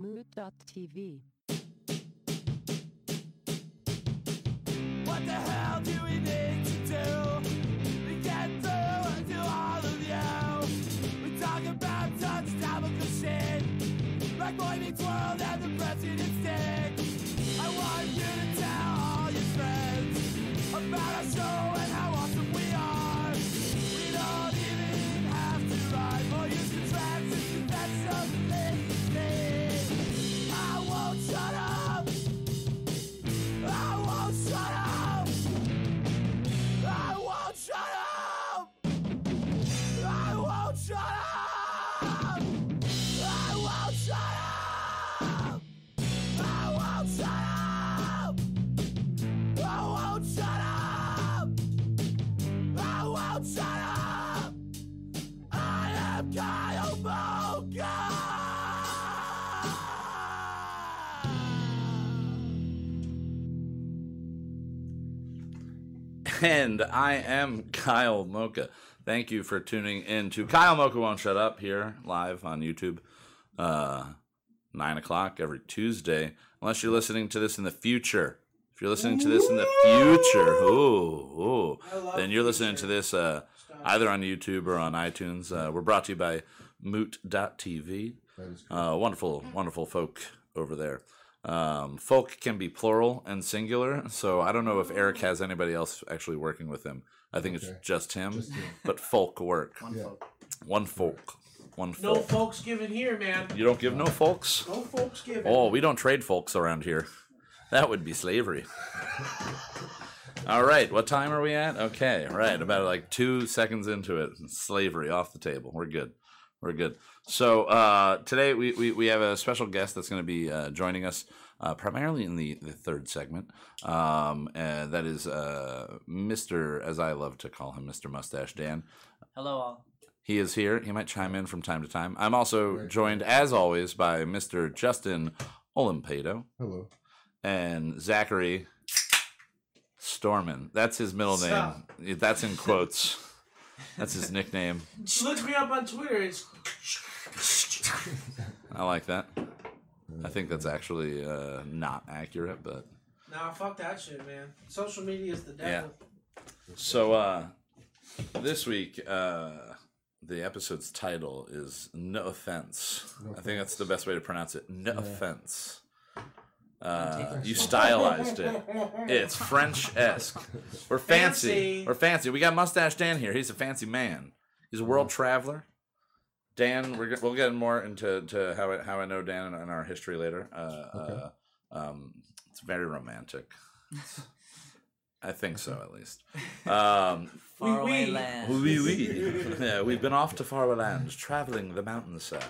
Mood.tv. What the hell do we need to do through to all of you? We talk about shit, like Boy Meets World and the. I want you to tell all your friends about our show And I am Kyle Mocha. Thank you for tuning in to Kyle Mocha Won't Shut Up here live on YouTube. Uh, 9 o'clock every Tuesday. Unless you're listening to this in the future. If you're listening to this in the future, ooh, ooh, then you're listening to this uh, either on YouTube or on iTunes. Uh, we're brought to you by Moot.tv. Uh, wonderful, wonderful folk over there. Um, folk can be plural and singular, so I don't know if Eric has anybody else actually working with him. I think it's just him, Just him. but folk work. One Yeah. folk. One folk. One No folk. folks given here, man. You don't give no folks? No folks given. Oh, we don't trade folks around here. That would be slavery. All right, what time are we at? Okay, right, about like two seconds into it. Slavery off the table. We're good. We're good. So uh, today we, we, we have a special guest that's going to be uh, joining us uh, primarily in the, the third segment. Um, uh, that is uh, Mr., as I love to call him, Mr. Mustache Dan. Hello, all. He is here. He might chime in from time to time. I'm also joined, as always, by Mr. Justin Olimpado Hello. and Zachary Storman. That's his middle Stop. name. That's in quotes. That's his nickname. Look me up on Twitter. It's I like that. I think that's actually uh, not accurate, but nah, fuck that shit, man. Social media is the devil. Yeah. so uh, this week uh, the episode's title is "No Offense." No I think that's the best way to pronounce it. No offense. Uh, you stylized it. It's French esque. We're fancy. Fancy. We're fancy. We got Mustache Dan here. He's a fancy man. He's a world traveler. Dan, we're, g- we'll get more into to how I, how I know Dan and, and our history later. Uh, Okay. uh, um, it's very romantic. I think so, at least. Um, Faraway oui. land. oui, oui. yeah, we've been off to faraway lands, traveling the mountainside.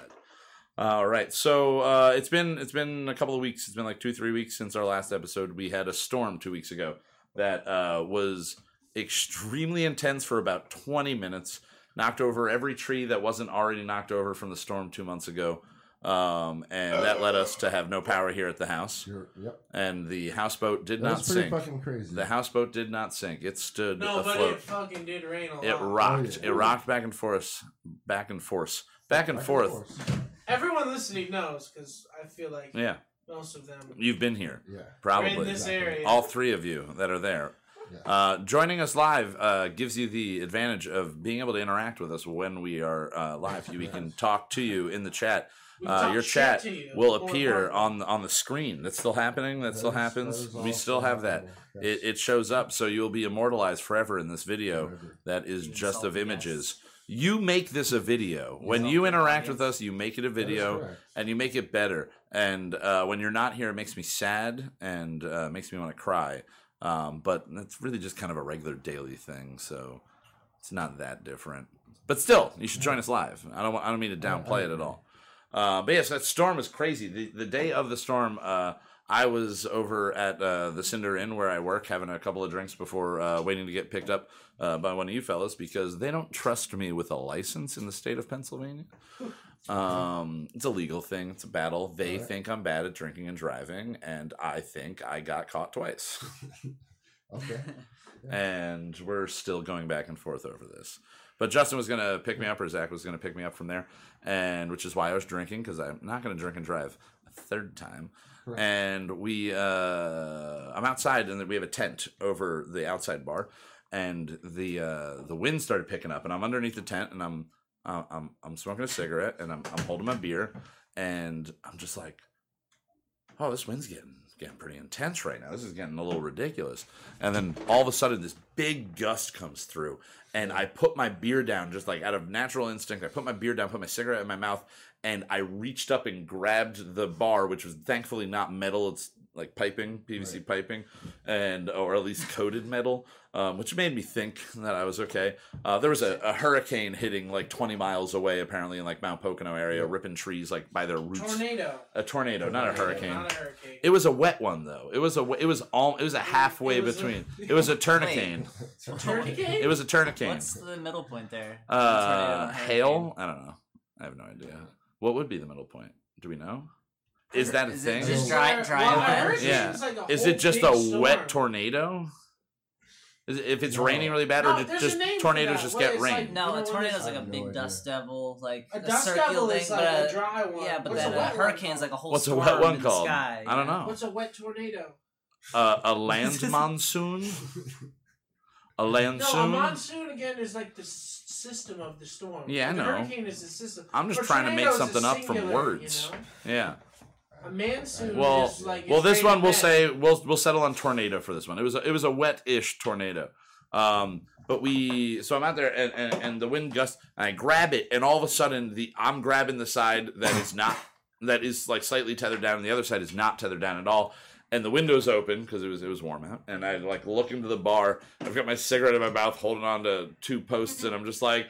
All right, so uh, it's been it's been a couple of weeks. It's been like two three weeks since our last episode. We had a storm two weeks ago that uh, was extremely intense for about twenty minutes. Knocked over every tree that wasn't already knocked over from the storm two months ago, um, and that led us to have no power here at the house. You're, yep. And the houseboat did That not was pretty sink. fucking crazy. The houseboat did not sink. It stood No, but afloat. it fucking did rain a lot. It rocked. yeah. It rocked back and forth, back and forth, back and Back forth. Everyone listening knows because I feel like Yeah, most of them you've been here, Yeah. are in probably. this Exactly. area. All three of you that are there. Yeah. Uh, joining us live uh, gives you the advantage of being able to interact with us when we are uh, live. We can talk to you in the chat. Uh, your chat you, will appear importantly. on the, on the screen. That's still happening. That, That still is- happens. that is we still still have that. happening. It, it shows up, so you'll be immortalized forever in this video Forever. that is just of images. us. You make this a video. When you interact with us, you make it a video and you make it better. And uh, when you're not here, it makes me sad and uh, makes me want to cry. Um, but it's really just kind of a regular daily thing, so it's not that different. But still, you should join us live. I don't. want- I don't mean to downplay it at all. Uh, but yes, that storm was crazy. The, the day of the storm, uh, I was over at uh, the Cinder Inn where I work, having a couple of drinks before uh, waiting to get picked up uh, by one of you fellas because they don't trust me with a license in the state of Pennsylvania. Um, it's a legal thing. It's a battle. They Alright. think I'm bad at drinking and driving, and I think I got caught twice. Okay. and we're still going back and forth over this. But Justin was going to pick me up, or Zach was going to pick me up from there, and which is why I was drinking because I'm not going to drink and drive. a third time. And we, uh, I'm outside, and we have a tent over the outside bar, and the uh, the wind started picking up, and I'm underneath the tent, and I'm uh, I'm I'm smoking a cigarette, and I'm I'm holding my beer, and I'm just like, oh, this wind's getting getting pretty intense right now. This is getting a little ridiculous. And then all of a sudden, this big gust comes through, and I put my beer down just like out of natural instinct. I put my beer down, put my cigarette in my mouth, and I reached up and grabbed the bar, which was thankfully not metal. It's like piping, PVC piping, and or at least coated metal, um, which made me think that I was okay. Uh, there was a, a hurricane hitting like 20 miles away, apparently in like Mount Pocono area, ripping trees like by their roots. Tornado. A tornado, not a hurricane. Not a hurricane. It was a wet one though. It was a it was all it was a halfway It was a- between. It was a tournicane. Hurricane? It was a tournicane. What's the middle point there? Uh, hail. I don't know. I have no idea. What would be the middle point? Do we know? Is that a Is it thing? just dry- dry well, a wet? hurricane Yeah. is like a Is it just a storm. wet tornado? Is it, if it's No. raining really bad, No, or there's just, just tornadoes just What, get it's rain? like- No, a tornado is is? like a big no dust devil, like A a, dust circular devil thing, is like but a a, dry one. yeah, but What's then a a, wet one hurricane's like a whole What's a wet one in the called? sky. I don't know. What's a wet tornado? Uh, a land monsoon. A land No, a monsoon again is like the s- system of the storm. Yeah, I know. hurricane is the system. I'm just trying to make something up from words. You know? Yeah. A monsoon Well, is like. well, this one we'll say we'll we'll settle on tornado for this one. It was a, it was a wet-ish tornado. Um, but we so I'm out there and, and, and the wind gust and I grab it and all of a sudden the I'm grabbing the side that is not that is like slightly tethered down and the other side is not tethered down at all. And the window's open because it was it was warm out. And I like look into the bar. I've got my cigarette in my mouth, holding on to two posts, and I'm just like,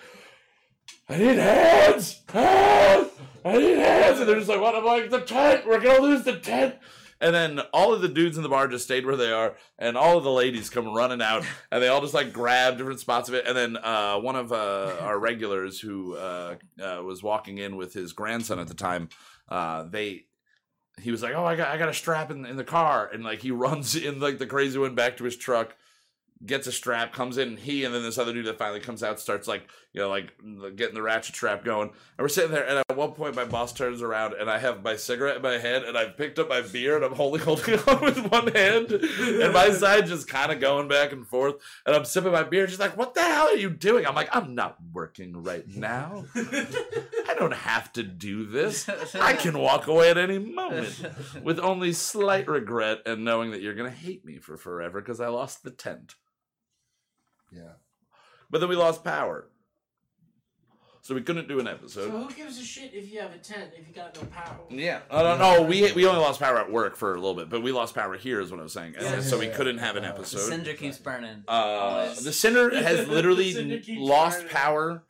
I need hands, hands, I need hands. And they're just like, what? I'm like, the tent, we're gonna lose the tent. And then all of the dudes in the bar just stayed where they are, and all of the ladies come running out, and they all just like grab different spots of it. And then uh, one of uh, our regulars who uh, uh, was walking in with his grandson at the time, uh, they he was like, "Oh, I got I got a strap in in the car," and like he runs in like the crazy one back to his truck, gets a strap, comes in, and he and then this other dude that finally comes out starts like you know like getting the ratchet strap going, and we're sitting there, and at one point my boss turns around, and I have my cigarette in my hand, and I've picked up my beer, and I'm holding holding it on with one hand, and my side just kind of going back and forth, and I'm sipping my beer, She's like, "What the hell are you doing?" I'm like, "I'm not working right now. I don't have to do this." I can walk away at any moment with only slight regret and knowing that you're going to hate me for forever because I lost the tent. Yeah. But then we lost power. So we couldn't do an episode. So who gives a shit if you have a tent if you got no power? Yeah, I don't know. We we only lost power at work for a little bit, but we lost power here, is what I was saying. And Yeah, so we couldn't have an The episode. cinder keeps burning. Uh, the cinder has The literally cinder keeps lost burning. power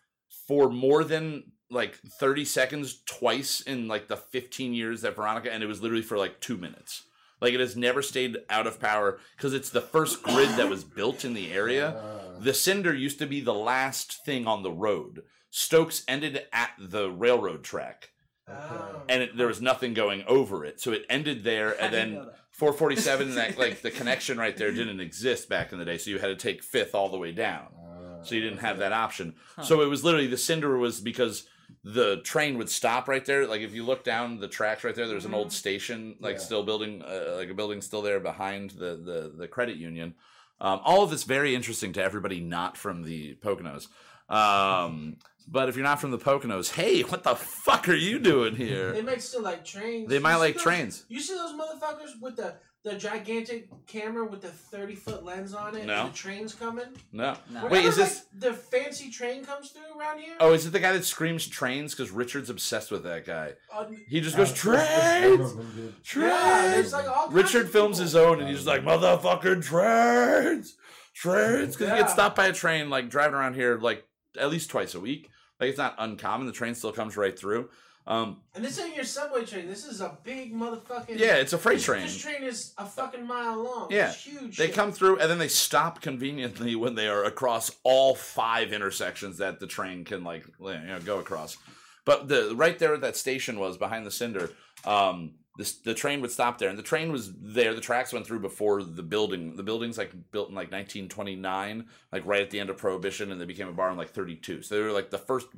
for more than like 30 seconds twice in like the 15 years that Veronica, and it was literally for like two minutes. Like it has never stayed out of power because it's the first grid that was built in the area. Uh, The cinder used to be the last thing on the road. Stokes ended at the railroad track, Oh. and it, there was nothing going over it, so it ended there, and How do you then 447 that? like the connection right there didn't exist back in the day. So you had to take fifth all the way down. Uh, so you didn't have that option. Huh. so it was literally the cinder was because the train would stop right there. Like if you look down the tracks right there there's an old station like Yeah. still building uh, like a building still there behind the the, the credit union. Um, all of this very interesting to everybody not from the poconos. Um, but if you're not from the poconos hey what the fuck are you doing here They might still like trains. They might You see like those- trains. You see those motherfuckers with the the gigantic camera with the thirty foot lens on it? No. And the train's coming. no No. Wait, is this- like, the fancy train comes through around here? Oh, is it the guy that screams trains? Because Richard's obsessed with that guy. Uh, He just uh, goes trains, of them did. trains. yeah, there's like all Richard films people. his own, and he's like motherfucking trains, trains. Because he gets stopped by a train like driving around here like at least twice a week. Like it's not uncommon. The train still comes right through. Um, And this ain't your subway train. This is a big motherfucking. yeah, it's a freight train. This train is a fucking mile long. Yeah. It's huge. They shit. come through and then they stop conveniently when they are across all five intersections that the train can like you know go across. But the right there that station was behind the cinder. Um, the train would stop there, and the train was there. The tracks went through before the building. The building's like built in like 1929, like right at the end of Prohibition, and they became a bar in like 32. So they were like the first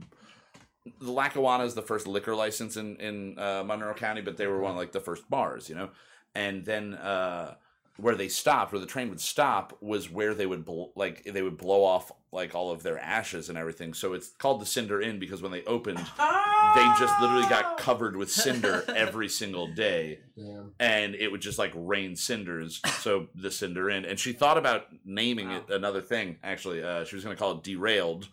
the Lackawanna is the first liquor license in in uh, Monroe County, but they were one of like the first bars, you know. And then uh, where they stopped, where the train would stop, was where they would bl- like they would blow off like all of their ashes and everything. So it's called the Cinder Inn because when they opened, they just literally got covered with cinder every single day Damn. and it would just like rain cinders. So the cinder in, and she thought about naming it another thing. Actually, uh, she was going to call it derailed,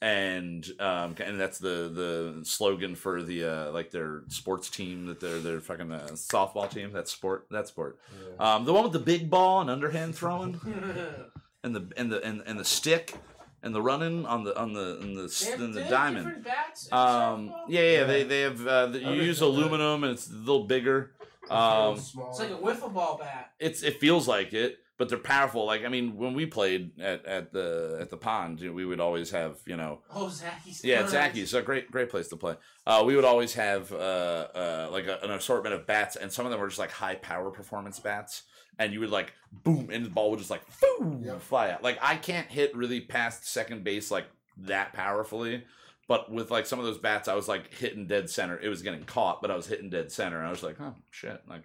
and um, and that's the the slogan for the uh, like their sports team that they're their fucking uh, softball team. That sport, that sport. Yeah. Um, the one with the big ball and underhand throwing, and the and the and, and the stick. And the running on the on the on the, in the diamond. Um, yeah, yeah, Yeah. they they have uh, the, you use aluminum and it's a little bigger. Um. It's like a wiffle ball bat. it's it feels like it, but they're powerful. Like I mean, when we played at, at the at the pond, you know, we would always have you know Oh, Zacky's. yeah, Guns. Zacky's a great great place to play. Uh, we would always have uh, uh, like a, an assortment of bats, and some of them were just like high power performance bats. And you would like boom, and the ball would just like boom Yep. fly out. Like I can't hit really past second base like that powerfully, but with like some of those bats, I was like hitting dead center. It was getting caught, but I was hitting dead center. And I was like, oh shit, like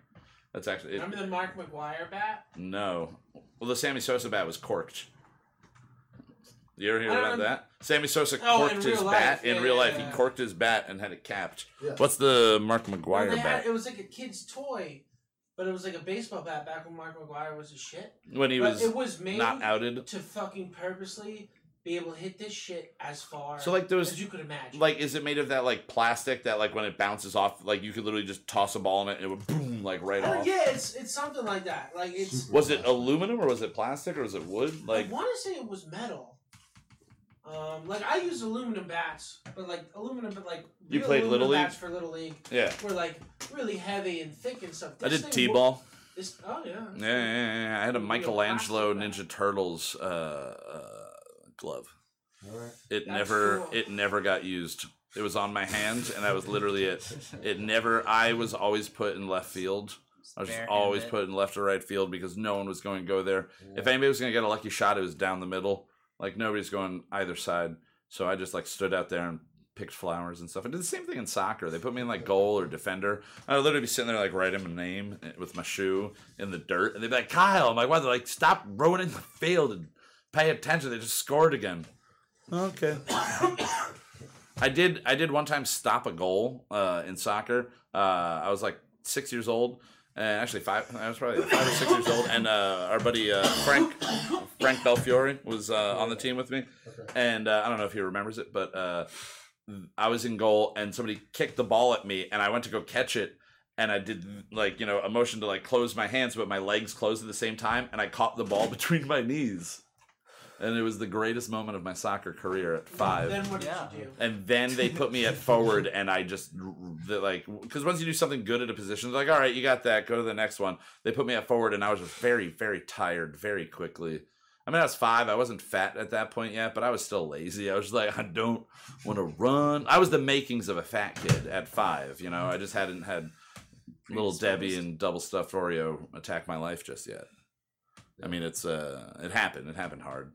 that's actually it, Remember the Mark McGwire bat? no. Well, the Sammy Sosa bat was corked. You ever hear I about don't- that? Sammy Sosa Oh, in corked real his life. bat in real yeah, life. yeah. He corked his bat and had it capped. Yeah. What's the Mark Well, McGwire they had- bat? it was like a kid's toy, but it was like a baseball bat back when Mark McGwire was a shit. When he but was it was made not outed. to fucking purposely be able to hit this shit as far So like there was as you could imagine. like is it made of that like plastic that like when it bounces off like you could literally just toss a ball in it and it would boom like right Uh, off. yeah, it's it's something like that. Like it's. Super Was it aluminum or was it plastic or was it wood? Like I want to say it was metal. Um, like I use aluminum bats, but like aluminum, but like You real played aluminum Little League? bats for little league yeah. were like really heavy and thick and stuff. I This did thing wo- T-ball. This, oh yeah. Yeah, yeah, yeah. I had a Michelangelo plastic Ninja Turtles uh, uh, glove. All right. It That's never cool. it never got used. It was on my hand and that was literally it. It never I was always put in left field. I was just always put in left or right field because no one was going to go there. If anybody was going to get a lucky shot, it was down the middle. Like nobody's going either side. So I just like stood out there and picked flowers and stuff. I did the same thing in soccer. They put me in like goal or defender. I would literally be sitting there like writing my name eh, with my shoe in the dirt, and they'd be like, "Kyle," I'm like, "What?" They're like, "Stop ruining the field and pay attention." They just scored again. Okay. I did. I did one time stop a goal uh, in soccer. Uh, I was like six years old, and actually five. I was probably five or six years old, and uh, our buddy uh, Frank Frank Belfiore was uh, on the team with me, and uh, I don't know if he remembers it, but uh, I was in goal, and somebody kicked the ball at me, and I went to go catch it. And I did like you know a motion to like close my hands, but my legs closed at the same time, and I caught the ball between my knees, and it was the greatest moment of my soccer career at five. Then what did Yeah. you do? and then they put me at forward and i just the, like because once you do something good at a position they're like all right you got that go to the next one. They put me at forward and i was just very very tired very quickly. I mean i was five i wasn't fat at that point yet but i was still lazy. I was just like i don't want to run. I was the makings of a fat kid at five you know? I just hadn't had little debbie and double stuffed oreo attack my life just yet. I mean it's uh it happened. It happened hard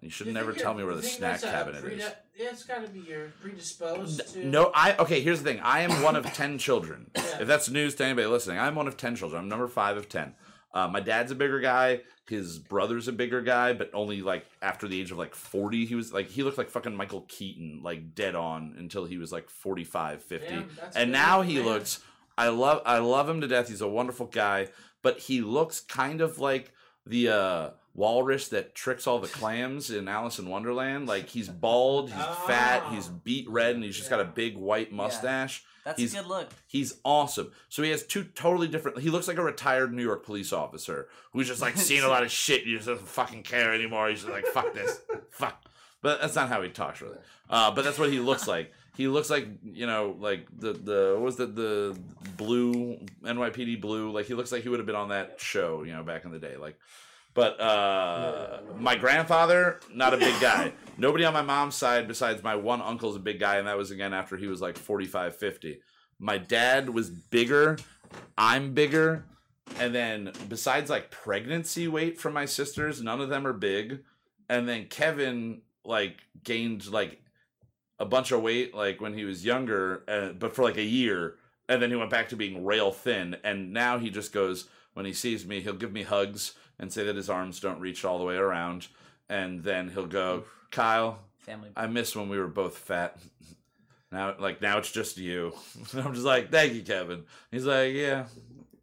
you should You never tell me where the snack cabinet predi- is Yeah, it's got to be you're predisposed to. no, I okay. Here's the thing. I am one of ten children. Yeah. If that's news to anybody listening, I'm one of ten children. I'm number five of ten. Uh, my dad's a bigger guy. His brother's a bigger guy, but only like after the age of like 40, he was like he looked like fucking Michael Keaton, like dead on until he was like 45, 50. Damn, and now he man. looks I love I love him to death. He's a wonderful guy, but he looks kind of like the uh walrus that tricks all the clams in Alice in Wonderland. Like he's bald, he's fat, he's Oh. beat red, and he's just got a big white mustache. That's He's- a good look. He's awesome. So he has two totally different. He looks like a retired New York police officer who's just like seen a lot of shit. and He just doesn't fucking care anymore. He's just like fuck this, fuck. But that's not how he talks really. Uh, but that's what he looks like. He looks like you know, like the the what was the the blue NYPD blue. Like he looks like he would have been on that show, you know, back in the day. Like, but uh, my grandfather, not a big guy. Nobody on my mom's side besides my one uncle's a big guy, and that was again after he was like 45, 50. My dad was bigger. I'm bigger. And then besides like pregnancy weight from my sisters, none of them are big. And then Kevin like gained like a bunch of weight like when he was younger, uh, but for like a year, and then he went back to being rail thin, and now he just goes when he sees me, he'll give me hugs and say that his arms don't reach all the way around, and then he'll go, Kyle, Family. I miss when we were both fat. Now, like now, it's just you. And I'm just like, thank you, Kevin. He's like, yeah,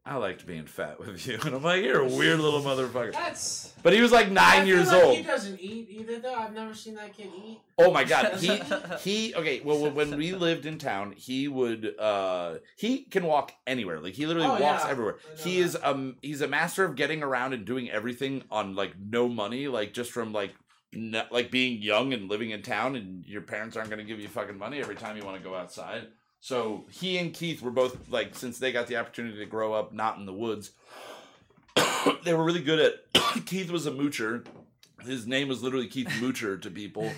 I liked being fat with you. And I'm like, you're a weird little motherfucker. That's. But he was like nine years like old. He doesn't eat either, though. I've never seen that kid eat. Oh my god, he he. Okay, well, when we lived in town, he would uh he can walk anywhere. Like he literally Oh, walks yeah. everywhere. He that. is um he's a master of getting around and doing everything on like no money, like just from like like being young and living in town, and your parents aren't going to give you fucking money every time you want to go outside. So he and Keith were both like since they got the opportunity to grow up not in the woods, they were really good at. Keith was a moocher. His name was literally Keith Moocher to people,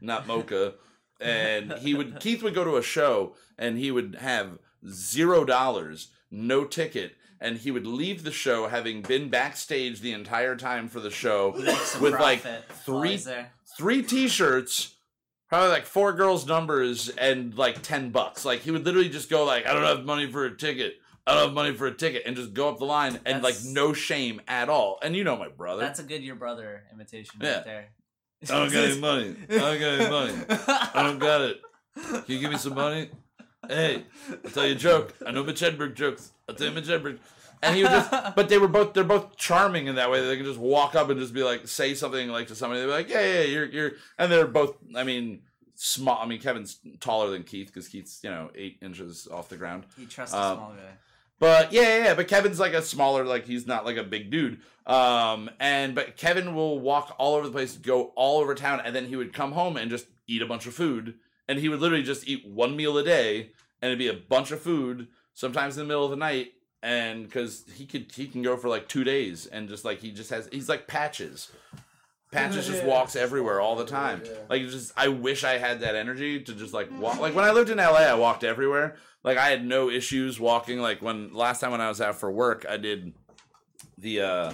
not Mocha. And he would Keith would go to a show and he would have zero dollars, no ticket, and he would leave the show having been backstage the entire time for the show with like three three t-shirts probably like four girls numbers and like 10 bucks. Like he would literally just go like i don't have money for a ticket. I don't have money for a ticket and just go up the line and like no shame at all. And you know my brother. That's a good your brother imitation Yeah. right there. i don't got any money. I don't got any money. I don't got it. Can you give me some money? Hey i'll tell you a joke. I know mitch hedberg jokes. I'll tell you mitch hedberg and he would just but they were both they're both charming in that way they could just walk up and just be like say something like to somebody they'd be like yeah yeah you're you're and they're both i mean small i mean kevin's taller than keith because keith's you know eight inches off the ground He trusts a Um, small guy. but yeah, yeah, yeah, but Kevin's like a smaller, like he's not like a big dude. Um, and but Kevin will walk all over the place, go all over town, and then he would come home and just eat a bunch of food. And he would literally just eat one meal a day, and it'd be a bunch of food, sometimes in the middle of the night. And because he could, he can go for like two days, and just like he just has, he's like patches. Patches just walks everywhere all the time. Like just, I wish I had that energy to just like walk. Like when I lived in LA, I walked everywhere. Like I had no issues walking. Like when last time when I was out for work, I did the. uh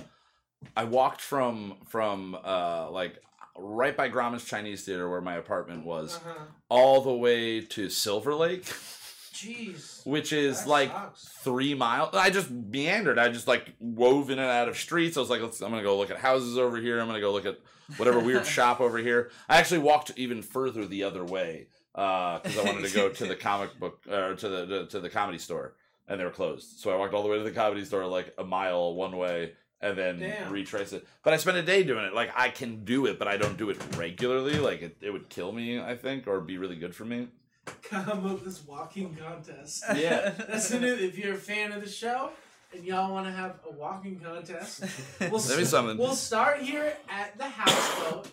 I walked from from uh like right by Grauman's Chinese Theater where my apartment was, Uh-huh. all the way to Silver Lake, Jeez. which is That like sucks. three miles. I just meandered. I just like wove in and out of streets. I was like, Let's, I'm gonna go look at houses over here. I'm gonna go look at whatever weird shop over here. I actually walked even further the other way uh, because I wanted to go to the comic book or to the to, to the comedy store, and they were closed. So I walked all the way to the comedy store like a mile one way. And then Damn. retrace it, but I spent a day doing it. Like I can do it, but I don't do it regularly. Like it, it would kill me, I think, or be really good for me. Come up this walking contest. Yeah. That's the new. If you're a fan of the show and y'all want to have a walking contest, we'll, That'd something. we'll start here at the houseboat,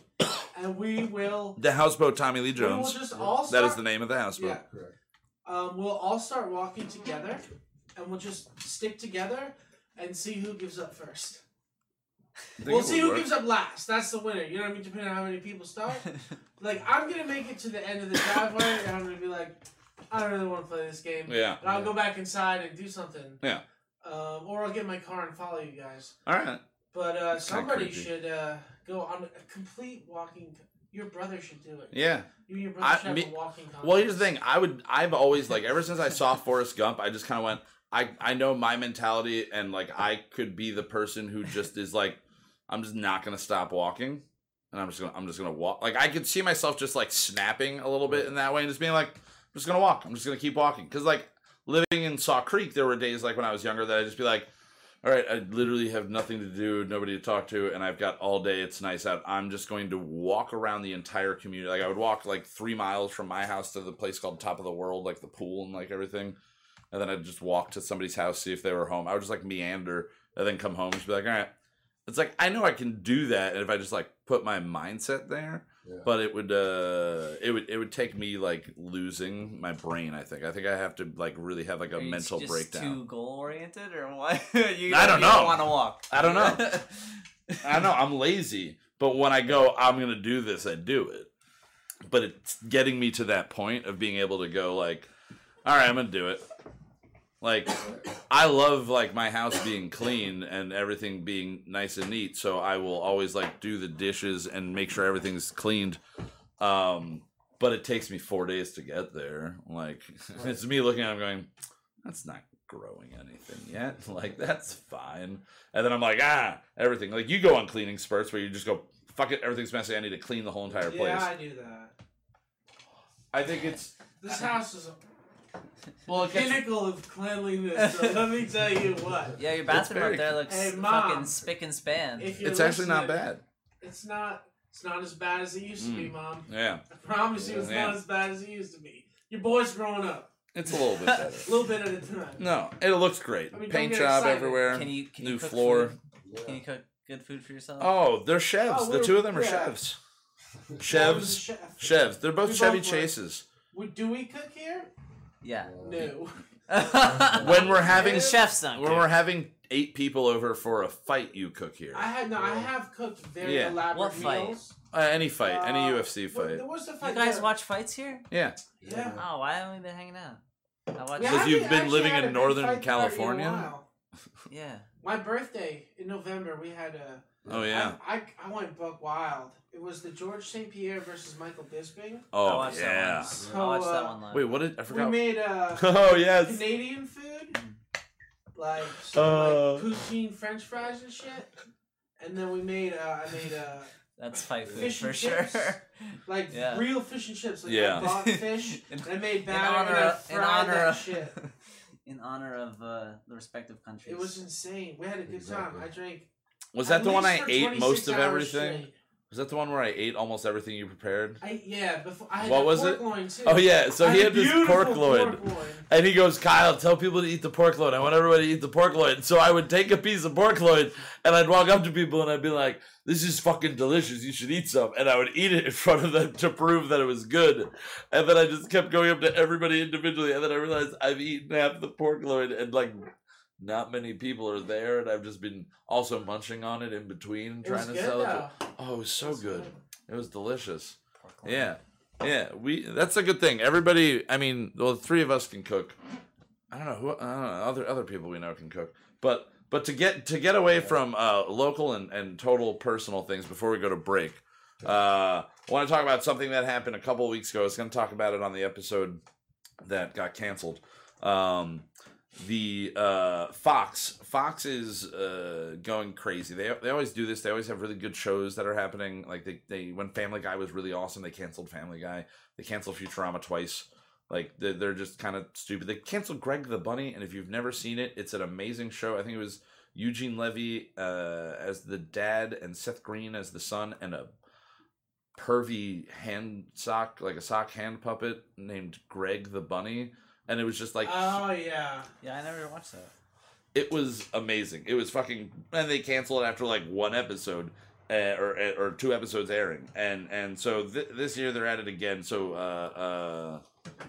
and we will. The houseboat Tommy Lee Jones. We will Jones. just all start, is the name of the houseboat. Yeah. Correct. Um, we'll all start walking together, and we'll just stick together and see who gives up first. We'll see who work. gives up last. That's the winner. You know what I mean? Depending on how many people start. Like I'm gonna make it to the end of the driveway, and I'm gonna be like, I don't really want to play this game. Yeah. And I'll go back inside and do something. Yeah. Um, or I'll get in my car and follow you guys. All right. But uh, somebody should uh, go on a complete walking. Your brother should do it. Yeah. You and your brother I- should have me- a walking. Contest. Well, here's the thing. I would. I've always like ever since I saw Forrest Gump. I just kind of went. I I know my mentality, and like I could be the person who just is like, I'm just not gonna stop walking, and I'm just gonna I'm just gonna walk. Like I could see myself just like snapping a little bit in that way, and just being like, I'm just gonna walk. I'm just gonna keep walking. Because like living in Saw Creek, there were days like when I was younger that I would just be like. All right, I literally have nothing to do, nobody to talk to, and I've got all day. It's nice out. I'm just going to walk around the entire community. Like I would walk like three miles from my house to the place called Top of the World, like the pool and like everything, and then I'd just walk to somebody's house see if they were home. I would just like meander and then come home and just be like, all right. It's like I know I can do that, and if I just like put my mindset there, Yeah. but it would uh it would it would take me like losing my brain. I think I think I have to like really have like a Are you mental just breakdown. Too goal oriented, or what? you I don't you know. want to walk. I don't know. I know I'm lazy, but when I go, I'm gonna do this. I do it. But it's getting me to that point of being able to go like, all right, I'm gonna do it. Like, I love like my house being clean and everything being nice and neat. So I will always like do the dishes and make sure everything's cleaned. Um, but it takes me four days to get there. Like it's me looking at him going, that's not growing anything yet. Like that's fine. And then I'm like, ah, everything. Like you go on cleaning spurts where you just go, fuck it, everything's messy. I need to clean the whole entire place. Yeah, I do that. I think it's This house is a well, it gets, pinnacle of cleanliness. So let me tell you what. Yeah, your bathroom very up there looks Hey, Mom. fucking spick and span. If you're it's actually not listening, bad. It's not. It's not as bad as it used to be, Mm. Mom. Yeah, I promise you, it's Yeah. not as bad as it used to be. Your boy's growing up, it's a little bit better. a little bit at a time. No, it looks great. I mean, don't Paint get job excited. everywhere. Can you can new you cook floor. Food? Can you cook good food for yourself? Oh, they're chefs. Oh, the we're- two of them are yeah. chefs. I was a Chefs. chef. Chefs. They're both We Chevy both were. Chases. We, do we cook here? Yeah. No. When we're having Yeah. chefs don't when care. we're having eight people over for a fight, you cook here. I had no. I have cooked very Yeah. elaborate What fight? meals. Uh, any fight, any Uh, UFC what- fight. There was the You guys that- watch fights here? Yeah, Yeah. Oh, why haven't we been hanging out? I watch. We Because haven't you've been actually living had in a big Northern fight party in a California? while. Yeah. My birthday in November, we had a. Oh yeah. I, I, I went buck wild. It was the Georges St-Pierre versus Michael Bisping. I Oh watched that yeah. one. So, I watched that uh, one live. Wait, what did I forget? We made uh, Oh yes. Canadian food, like, Uh. some, like poutine French fries and shit. And then we made uh, I made uh, That's fight food Fish for and sure. like Yeah. real fish and chips. Like Yeah. I bought fish and I made in batter honor and I of, in fried honor that of, shit. in honor of uh, the respective countries. It was insane. We had a good time. I drank. Was that at the one I ate most of everything? straight. Was that the one where I ate almost everything you prepared? I yeah. Before I had What was pork it? loin too. Oh yeah. So I he a had this pork loin. pork loin. And he goes, Kyle, tell people to eat the pork loin. I want everybody to eat the pork loin. So I would take a piece of pork loin and I'd walk up to people and I'd be like, this is fucking delicious. You should eat some. And I would eat it in front of them to prove that it was good. And then I just kept going up to everybody individually. And then I realized I've eaten half the pork loin and like not many people are there. And I've just been also munching on it in between, trying to good sell it. To- oh, it was so It was good. It was delicious. Yeah, yeah. We that's a good thing. Everybody, I mean, well, the three of us can cook. I don't know who. I don't know. Other other people we know can cook, but but to get to get away from uh, local and, and total personal things before we go to break, uh, I want to talk about something that happened a couple of weeks ago. I was going to talk about it on the episode that got canceled. Um, the uh, Fox Fox is uh, going crazy. They they always do this. They always have really good shows that are happening. Like they, they when Family Guy was really awesome, they canceled Family Guy. They canceled Futurama twice. Like they're, they're just kind of stupid. They canceled Greg the Bunny, and if you've never seen it, it's an amazing show. I think it was Eugene Levy uh, as the dad and Seth Green as the son, and a pervy hand sock, like a sock hand puppet named Greg the Bunny. And it was just like Oh yeah. Yeah, I never watched that. it was amazing. It was fucking, and they canceled it after like one episode, uh, or or two episodes airing, and and so th- this year they're at it again. So uh, uh,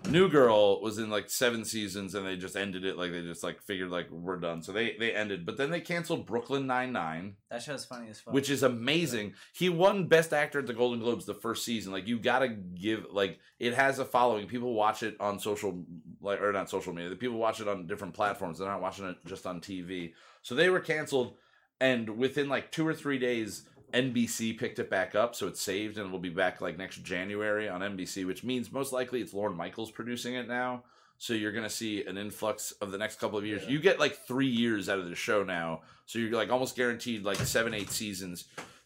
New Girl was in like seven seasons, and they just ended it. Like they just like figured like we're done. So they they ended, but then they canceled Brooklyn Nine Nine, That show's funny as fuck. which is amazing. He won Best Actor at the Golden Globes the first season. Like you gotta give like it has a following. People watch it on social like or not social media. The people watch it on different platforms. They're not watching it just on TV. So they were canceled, and within like two or three days. NBC picked it back up, so it's saved and it will be back like next January on NBC, which means most likely it's Lorne Michaels producing it now. So you're gonna see an influx of the next couple of years. Yeah. You get like three years out of the show now, so you're like almost guaranteed like seven, eight seasons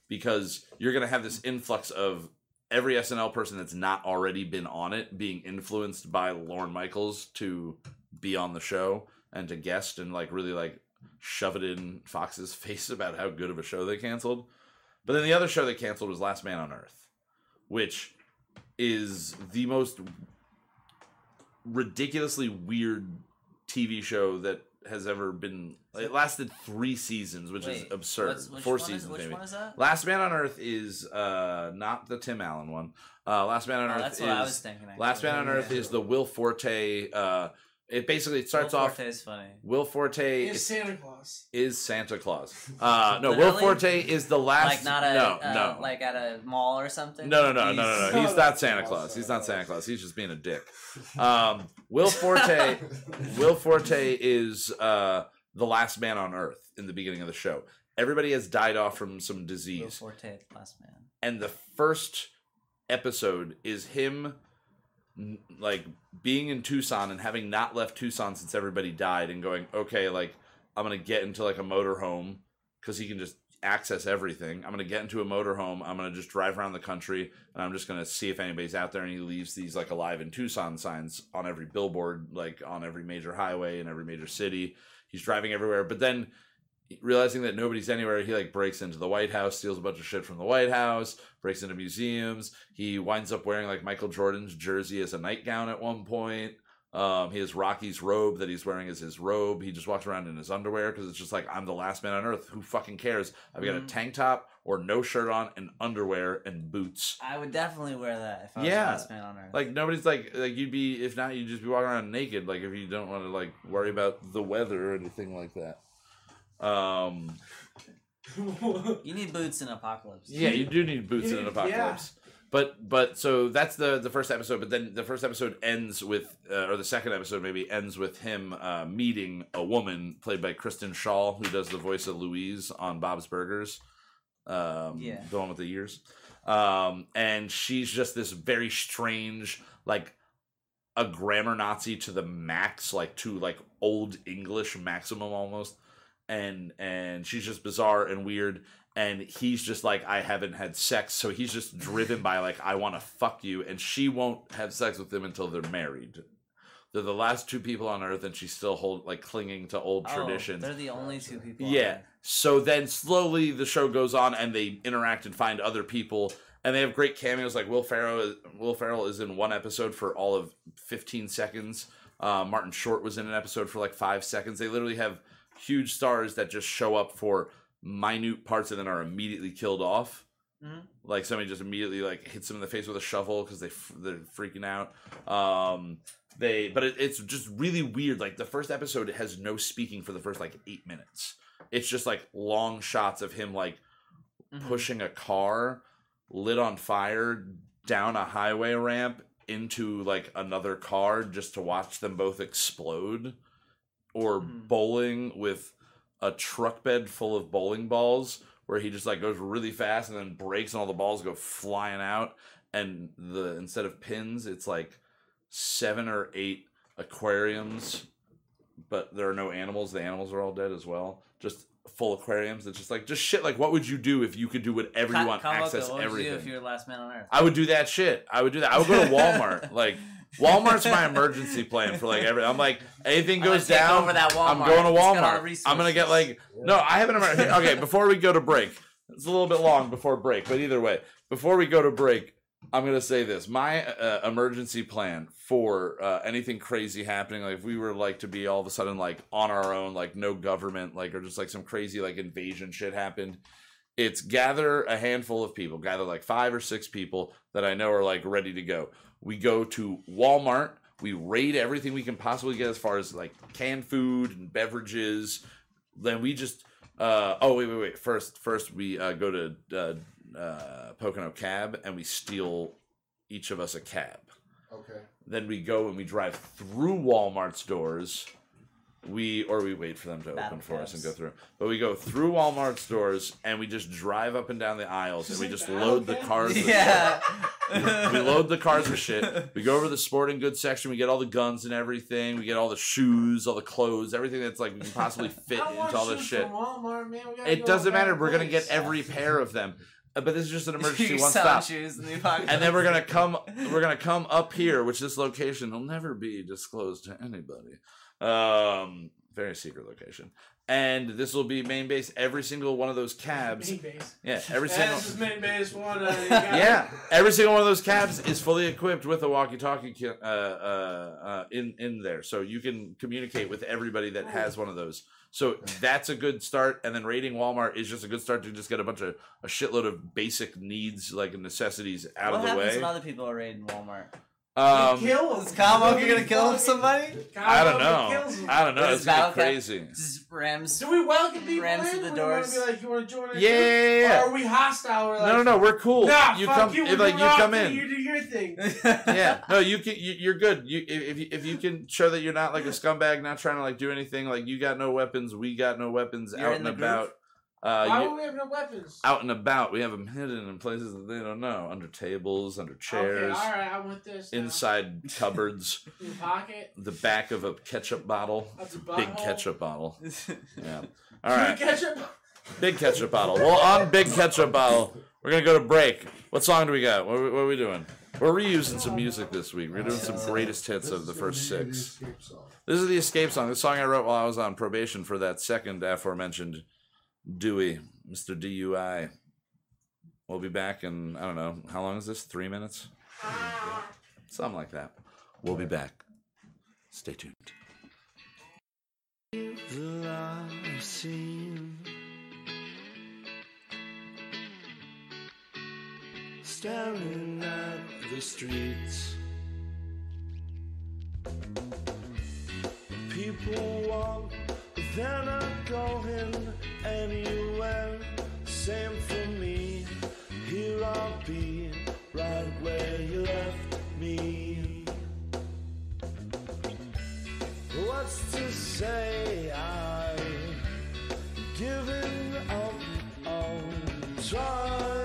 because you're gonna have this influx of every SNL person that's not already been on it being influenced by Lorne Michaels to be on the show and to guest and like really like shove it in Fox's face about how good of a show they canceled. But then the other show they canceled was Last Man on Earth, which is the most ridiculously weird TV show that has ever been. It lasted three seasons, which is absurd. Four one is- seasons, which maybe. one is that? Last Man on Earth is uh, not the Tim Allen one. Uh, Last Man on Oh, Earth that's is what I was thinking. Last Man on Earth is the Will Forte. Uh, it basically it starts Will off. Forte is funny. Will Forte It's is, Santa Claus. is Santa Claus. Uh, no, Will Forte is the last. Like not a no, uh, no, like at a mall or something. no, no, no, no, He's- no, no. He's not Santa Claus. He's not Santa Claus. He's just being a dick. Um, Will Forte. Will Forte is uh, the last man on Earth in the beginning of the show. Everybody has died off from some disease. Will. Forte, last man. and the first episode is him n- like being in Tucson and having not left Tucson since everybody died and going, okay, like I'm gonna get into like a motorhome because he can just access everything. I'm gonna get into a motorhome. I'm gonna just drive around the country and I'm just gonna see if anybody's out there. And he leaves these like alive in Tucson signs on every billboard, like on every major highway in every major city. He's driving everywhere, but then realizing that nobody's anywhere, he like breaks into the White House, steals a bunch of shit from the White House, breaks into museums. He winds up wearing like Michael Jordan's jersey as a nightgown at one point. Um, he has Rocky's robe that he's wearing as his robe. He just walks around in his underwear because it's just like I'm the last man on earth. Who fucking cares? I've got a Mhm. tank top or no shirt on and underwear and boots. I would definitely wear that if I was Yeah. the last man on earth. Like nobody's like like you'd be if not you'd just be walking around naked like if you don't want to like worry about the weather or anything like that. Um you need boots in apocalypse. Yeah, you do need boots in an Yeah. apocalypse. But but so that's the the first episode. But then the first episode ends with, uh, or the second episode maybe ends with him uh, meeting a woman played by Kristen Schaal, who does the voice of Louise on Bob's Burgers. Um, Yeah. the one with the ears. Um, and she's just this very strange, like a grammar Nazi to the max, like to like old English maximum almost. And and she's just bizarre and weird and he's just like I haven't had sex, so he's just driven by like I want to fuck you, and she won't have sex with him until they're married. They're the last two people on Earth, and she's still hold like clinging to old Oh, traditions. They're the only two people. Yeah. So then slowly the show goes on, and they interact and find other people, and they have great cameos. Like Will Ferrell, Will Ferrell is in one episode for all of fifteen seconds. Uh, Martin Short was in an episode for like five seconds. They literally have huge stars that just show up for minute parts and then are immediately killed off. Mhm. Like somebody just immediately like hits them in the face with a shovel because they f- they're freaking out. Um, they but it, it's just really weird. Like the first episode has no speaking for the first like eight minutes. It's just like long shots of him like Mhm. pushing a car lit on fire down a highway ramp into like another car just to watch them both explode or Mhm. bowling with a truck bed full of bowling balls where he just like goes really fast and then breaks and all the balls go flying out and the instead of pins it's like seven or eight aquariums but there are no animals the animals are all dead as well just full aquariums it's just like just shit like what would you do if you could do whatever you want Kamoka, access what would you do if you were the last man on earth? I would do that shit. I would do that. I would go to Walmart. like Walmart's my emergency plan for like every. I'm like anything goes down. over that I'm going to It's got all the Walmart. I'm gonna get like no. I have an emergency. Okay, before we go to break, it's a little bit long before break, but either way, before we go to break, I'm gonna say this: my uh, emergency plan for uh, anything crazy happening, like if we were like to be all of a sudden like on our own, like no government, like or just like some crazy like invasion shit happened. It's gather a handful of people, gather like five or six people that I know are like ready to go. We go to Walmart. We raid everything we can possibly get as far as like canned food and beverages. Then we just uh, oh wait wait wait first first we uh, go to uh, uh, Pocono Cab and we steal each of us a cab. Okay. Then we go and we drive through Walmart's doors. We or we wait for them to Battle open for us and go through. But we go through Walmart's doors and we just drive up and down the aisles and we just load the cars. with- Yeah. we load the cars with shit. We go over the sporting goods section. We get all the guns and everything. We get all the shoes, all the clothes, everything that's like we can possibly fit into all this shit. Walmart. It go doesn't matter. We're gonna get every pair of them. Uh, But this is just an emergency one stop. the. And then we're gonna come. We're gonna come up here, which this location will never be disclosed to anybody. Um, very secret location. And this will be main base. Every single one of those cabs. Main base. Yeah, every single. this is main base one. Uh, Yeah, every single one of those cabs is fully equipped with a walkie-talkie uh, uh, uh, in in there, so you can communicate with everybody that has one of those. So that's a good start. And then raiding Walmart is just a good start to just get a bunch of a shitload of basic needs like necessities out what of the way. What happens way. when other people are raiding Walmart? Um, kill him. Is Kamoka gonna kill somebody? I don't Kamoka know. kills him. I don't know. With It's his gonna be cap? crazy. Just rams. Do we welcome people Rams in? to the doors. Be like, you want to join us? Yeah, yeah, yeah. Or are we hostile? We're like, No, no, no. We're cool. Nah, you fuck come, you. if, like you come in. You do your thing. yeah, no, you can. You, you're good. You if if you, if you can show that you're not like a scumbag, not trying to like do anything. Like you got no weapons, we got no weapons You're out in and the group? about. Uh, Why you- would we have no weapons? out and about, we have them hidden in places that they don't know, under tables, under chairs, Okay, all right, I'm with this. now. inside cupboards, in your pocket. the back of a ketchup bottle, That's a big butthole. ketchup bottle. Yeah. All right. Ketchup. Big ketchup bottle. Well, on big ketchup bottle, we're gonna go to break. What song do we got? What, are we- what are we doing? We're reusing some music this week. We're doing some greatest hits of the first six. This is the escape song. The song I wrote while I was on probation for that second aforementioned Dewey, Mr. DUI. We'll be back in I don't know how long is this? Three minutes, something like that. We'll be back. Stay tuned. Staring at the streets. People walk, they're not going anywhere. Same for me. Here I'll be, right where you left me. What's to say I've given up on trying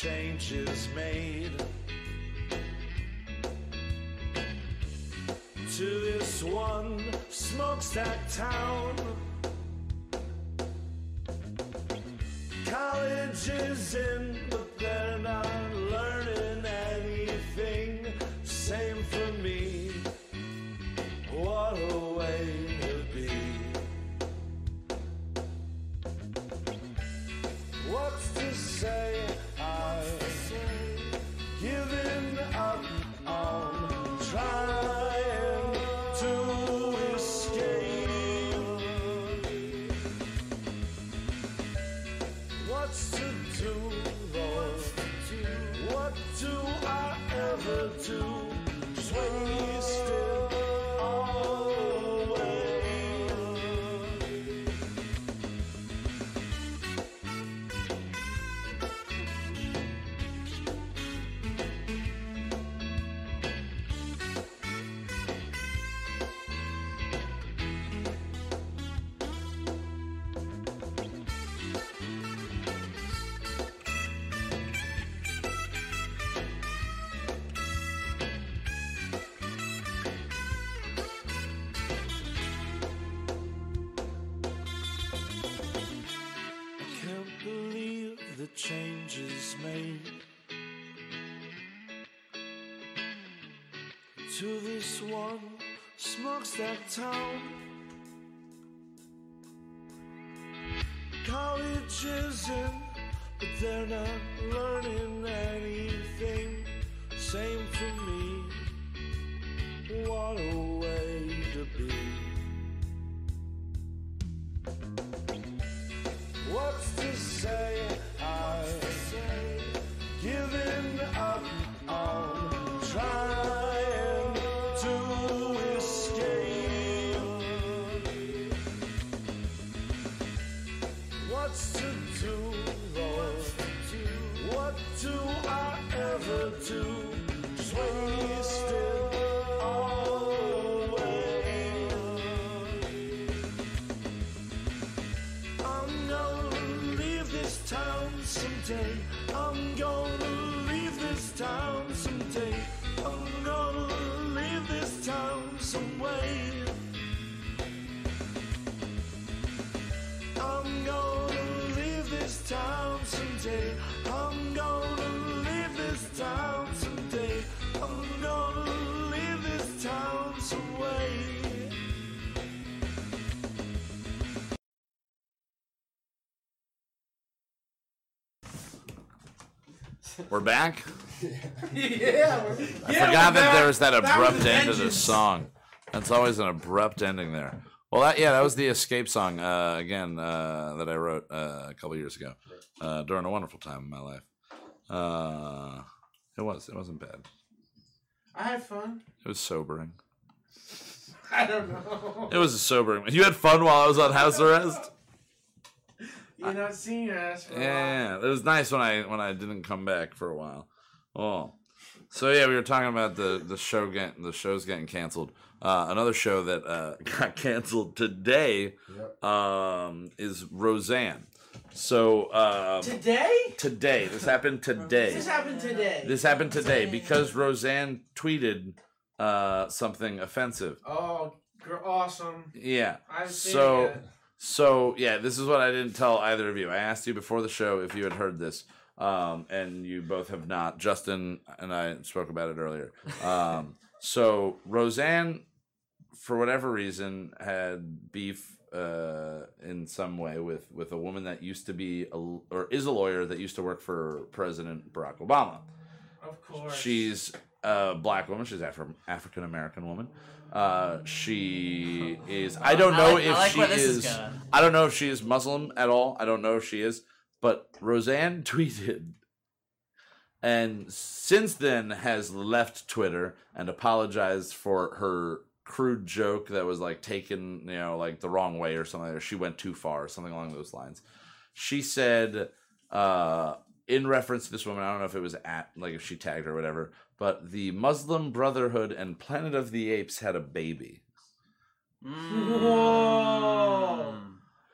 the changes made to this one smokestack town. College is in, but they're not learning anything. Same for me. What a way to be. What's to say? To this one smokestack town. College is in, but they're not learning anything. Same for me. What a back. yeah, we're, I forgot that there was that abrupt end to this song. That's always an abrupt ending there. Well, that yeah, that was the escape song uh, again uh, that I wrote uh, a couple years ago uh, during a wonderful time in my life. Uh, it was. It wasn't bad. I had fun. It was sobering. I don't know. It was a sobering. You had fun while I was on house arrest. You're not seeing your ass for a while. Yeah, it was nice when I when I didn't come back for a while. Oh, So yeah, we were talking about the the show getting the show's getting canceled. Uh, another show that uh, got canceled today Yep. um, is Roseanne. So um, Today? today, this happened today. This happened today. This happened today because Roseanne tweeted uh, something offensive. oh, gr- awesome. Yeah. I've seen So it. So yeah, this is what I didn't tell either of you. I asked you before the show if you had heard this, um, and you both have not. Justin and I spoke about it earlier. Um, so Roseanne, for whatever reason, had beef uh, in some way with with a woman that used to be a, or is a lawyer that used to work for President Barack Obama. Of course. She's a black woman. She's Afro African American woman. Uh, she is. I don't I know like- I if like she is is. I don't know if she is Muslim at all. I don't know if she is. But Roseanne tweeted, and since then has left Twitter and apologized for her crude joke that was like taken, you know, like the wrong way or something. Or she went too far, or something along those lines. She said, uh, in reference to this woman, I don't know if it was at like if she tagged her or whatever, but the Muslim Brotherhood and Planet of the Apes had a baby. Mm. Whoa.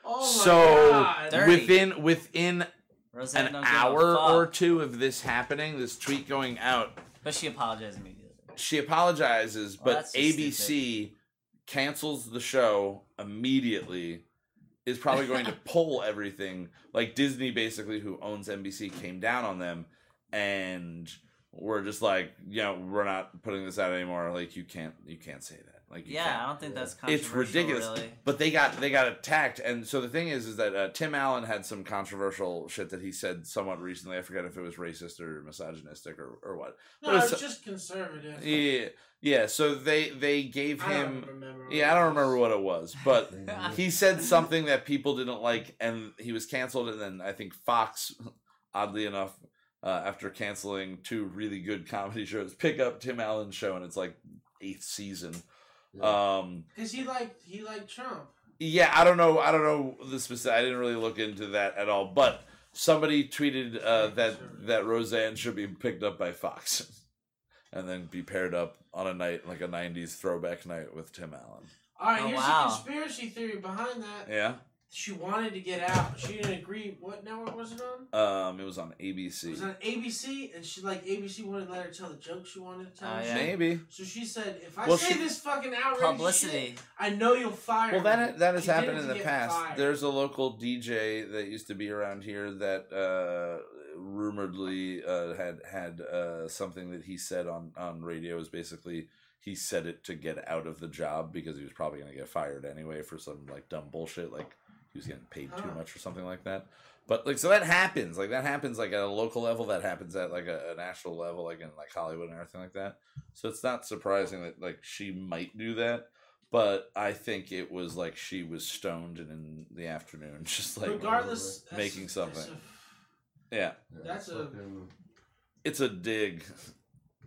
Oh my so God. Within within Roseanne an don't give a hour or two of this happening, this tweet going out, But she apologized immediately. she apologizes, Well, but that's just ABC cancels the show immediately. Is probably going to pull everything. Like Disney, basically, who owns NBC, came down on them, and we're just like, you know, we're not putting this out anymore. Like you can't, you can't say that. Like you Yeah, can't. I don't think that's it's ridiculous. Really. But they got they got attacked, and so the thing is, is that uh, Tim Allen had some controversial shit that he said somewhat recently. I forget if it was racist or misogynistic or, or what. No, But it's it's- just conservative. Yeah, yeah. So they they gave I don't him. remember. Yeah, I don't remember what it was, but he said something that people didn't like, and he was canceled. And then I think Fox, oddly enough, uh, after canceling two really good comedy shows, pick up Tim Allen's show, and it's like eighth season. Yeah. Um, Because he like he liked Trump. yeah, I don't know. I don't know the specific. I didn't really look into that at all. But somebody tweeted uh, that that Roseanne should be picked up by Fox, and then be paired up on a night like a '90s throwback night with Tim Allen. All right, Oh, here's wow. the conspiracy theory behind that. Yeah. She wanted to get out. She didn't agree. What network was it on? Um, it was on It ABC. was on ABC, and she like ABC wanted to let her tell the joke she wanted to tell. Oh, and yeah. Maybe. So she said, "If I Well, say she- this fucking outrageous Publicity. shit, I know you'll fire Well, me." that that has She happened in the past. fired. There's a local DJ that used to be around here that uh, rumoredly uh, had had uh, something that he said on on radio is basically he said it to get out of the job because he was probably going to get fired anyway for some like dumb bullshit like he was getting paid too much or something like that. But like so that happens like that happens like at a local level that happens at like a, a national level like in like Hollywood and everything like that. So it's not surprising that like she might do that but I think it was like she was stoned and in the afternoon, just like regardless that's- making that's something. a- yeah, Yeah, That's a- it's a dig.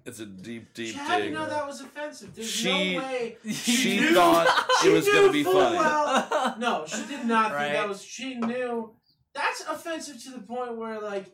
It's a deep, deep How do you dig. know that was offensive? There's She- no way. She knew- thought she it was gonna be full funny. well- no, she did not think that was. She knew that's offensive to the point where like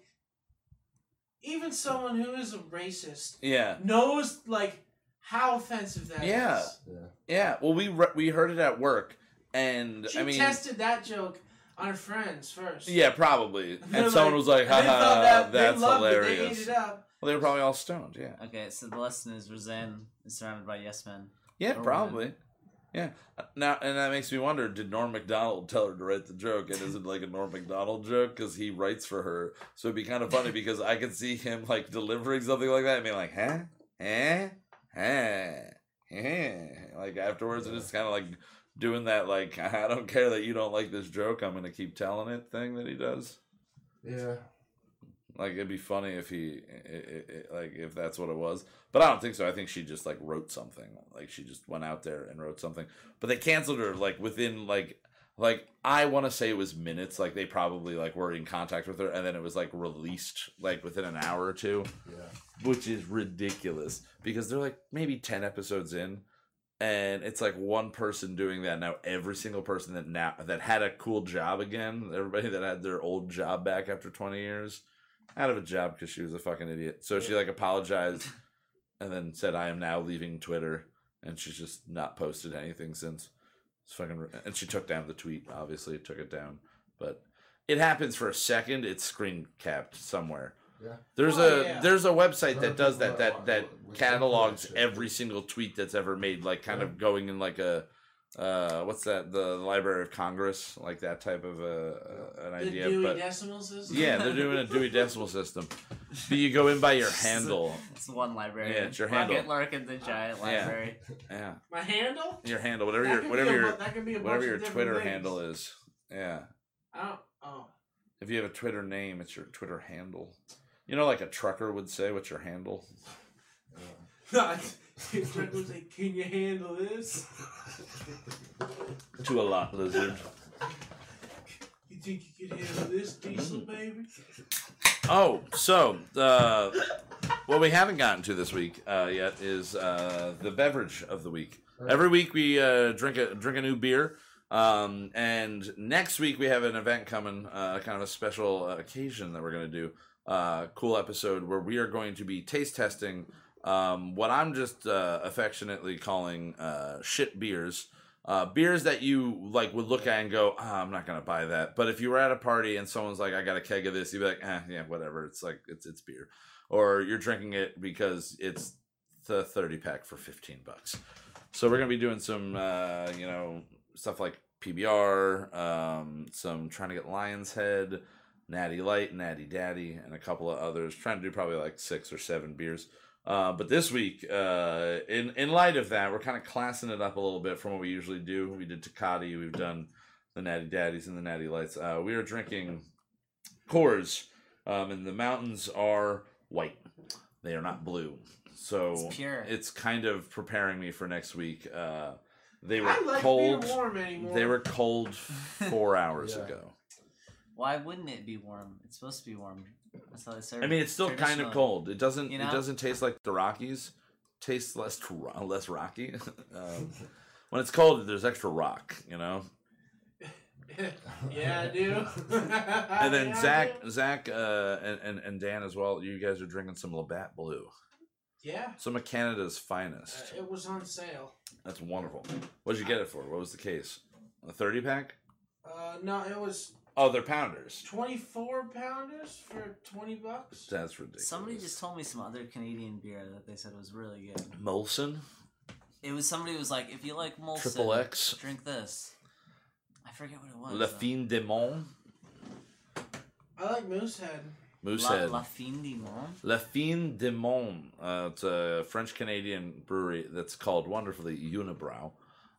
even someone who is a racist Yeah, knows like how offensive that is. Yeah. Yeah. yeah. Well, we re- we heard it at work, and She I mean, tested that joke on her friends first. yeah, probably. And they're And someone like- was like, and they thought "Haha, that- they that's loved it. They hilarious." ate it up. Well, they were probably all stoned. Yeah, Okay, so the lesson is Roseanne is surrounded by yes men. yeah, Or probably. Yeah. Now, and that makes me wonder: Did Norm Macdonald tell her to write the joke, and is it like a Norm Macdonald joke because he writes for her? So it'd be kind of funny because I could see him like delivering something like that and being like, "Huh, huh, huh, huh," like afterwards, and just kind of like doing that like I don't care that you don't like this joke, I'm gonna keep telling it thing that he does. Yeah. Like it'd be funny if he, i i i like if that's what it was, but I don't think so. I think she just like wrote something. Like she just went out there and wrote something. But they canceled her like within like like I want to say it was minutes. Like they probably like were in contact with her, and then it was like released like within an hour or two, Yeah. which is ridiculous because they're like maybe ten episodes in. And it's like one person doing that now. Every single person that now that had a cool job again, everybody that had their old job back after twenty years, out of a job because she was a fucking idiot. So she like apologized and then said, "I am now leaving Twitter," and she's just not posted anything since. It's fucking, and she took down the tweet. Obviously, took it down, but it happens for a second. It's screen capped somewhere. Yeah. There's Oh, a yeah. there's a website Other that does people that that that with- with catalogs every single tweet that's ever made, like kind Yeah. of going in like a uh what's that the Library of Congress, like that type of uh, an The idea. Dewey but Decimal System. yeah, they're doing a Dewey Decimal System. But you go in by your handle. It's one library. Yeah, it's your Rocket handle. Larkin, the giant Yeah. library. Yeah, My handle. your handle, whatever That your whatever a your bu- that could be a whatever your Twitter things. handle is. Yeah, I don't. Oh. if you have a Twitter name, it's your Twitter handle. You know, like a trucker would say, "What's your handle?" No, your truck was like, "Can you handle this? To a lot lizard. You think you can handle this, Diesel Mm. baby?" Oh, so uh, what we haven't gotten to this week uh, yet is uh, the beverage of the week. Every week we uh, drink a drink a new beer, um, and next week we have an event coming, uh, kind of a special uh, occasion that we're going to do. Uh, cool episode where we are going to be taste testing um, what I'm just uh, affectionately calling uh, shit beers. Uh, beers that you like would look at and go, ah, I'm not gonna buy that. But if you were at a party and someone's like, I got a keg of this, you'd be like, eh, yeah, whatever. It's like it's it's beer, or you're drinking it because it's the 30 pack for 15 bucks. So we're gonna be doing some, uh, you know, stuff like PBR, um, some trying to get Lion's Head, Natty Light, Natty Daddy, and a couple of others. Trying to do probably like six or seven beers. Uh, but this week, uh, in in light of that, we're kind of classing it up a little bit from what we usually do. We did Tecate, we've done the Natty Daddies and the Natty Lights. Uh, we are drinking Coors, um, and the mountains are white; they are not blue. So It's pure. it's kind of preparing me for next week. Uh, they were I like cold. being warm anymore. They were cold four hours Yeah. ago. Why wouldn't it be warm? It's supposed to be warm. That's how they serve. I mean, it's still kind of cold. It doesn't. You It doesn't taste like the Rockies. Tastes less less rocky. um, when it's cold, there's extra rock. You know. yeah, I do. And then Yeah, Zach. Zach, uh, and, and and Dan as well. You guys are drinking some Labatt Blue, Yeah, some of Canada's uh, finest. it was on sale. That's wonderful. What did you get it for? What was the case? A thirty pack? Uh, no, it was Oh, they're pounders. twenty-four pounders for twenty bucks. That's ridiculous. Somebody just told me some other Canadian beer that they said was really good. Molson It was somebody was like, if you like Molson, Triple X drink this. I forget what it was. La though. Fine de Mont I like Moosehead. Moosehead. La, La Fin du Monde. La Fin de Mont. Uh, it's a French Canadian brewery that's called wonderfully Unibroue,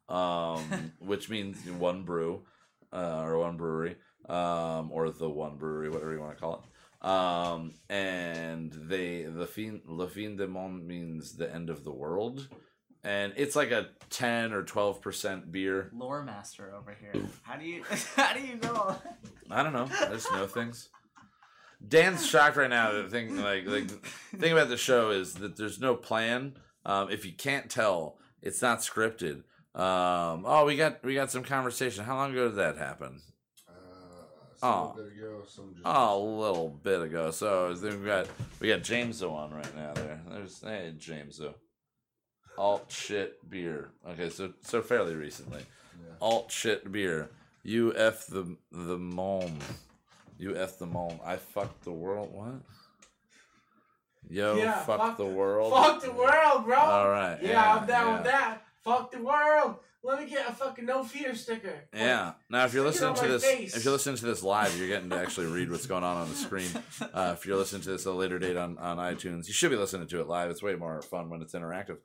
um, which means one brew uh, or one brewery um, or the one brewery, whatever you want to call it. Um, and they the fin le Fin de Mont means the end of the world, and it's like a ten or twelve percent beer. Lore master over here. How do you how do you know? I don't know. I just know things. Dan's shocked right now. The thing, like, like the thing about the show is that there's no plan. Um, if you can't tell, it's not scripted. Um, oh, we got we got some conversation. How long ago did that happen? Some Oh. bit ago, some just Oh, a little bit ago. So then we got we got Jameso on right now. There, there's hey Jameso. Alt shit beer. Okay, so so fairly recently. Yeah. Alt shit beer. You f the the mom. You f the mom. I fucked the world. What? Yo, Yeah, fuck, fuck the the- world. Fuck the world, bro. All right. Yeah, Yeah, I'm down yeah. with that. Fuck the world. Let me get a fucking no fear sticker. Yeah. Now, if you're listening to this, face. if you're listening to this live, you're getting to actually read what's going on on the screen. Uh, if you're listening to this at a later date on, on iTunes, you should be listening to it live. It's way more fun when it's interactive.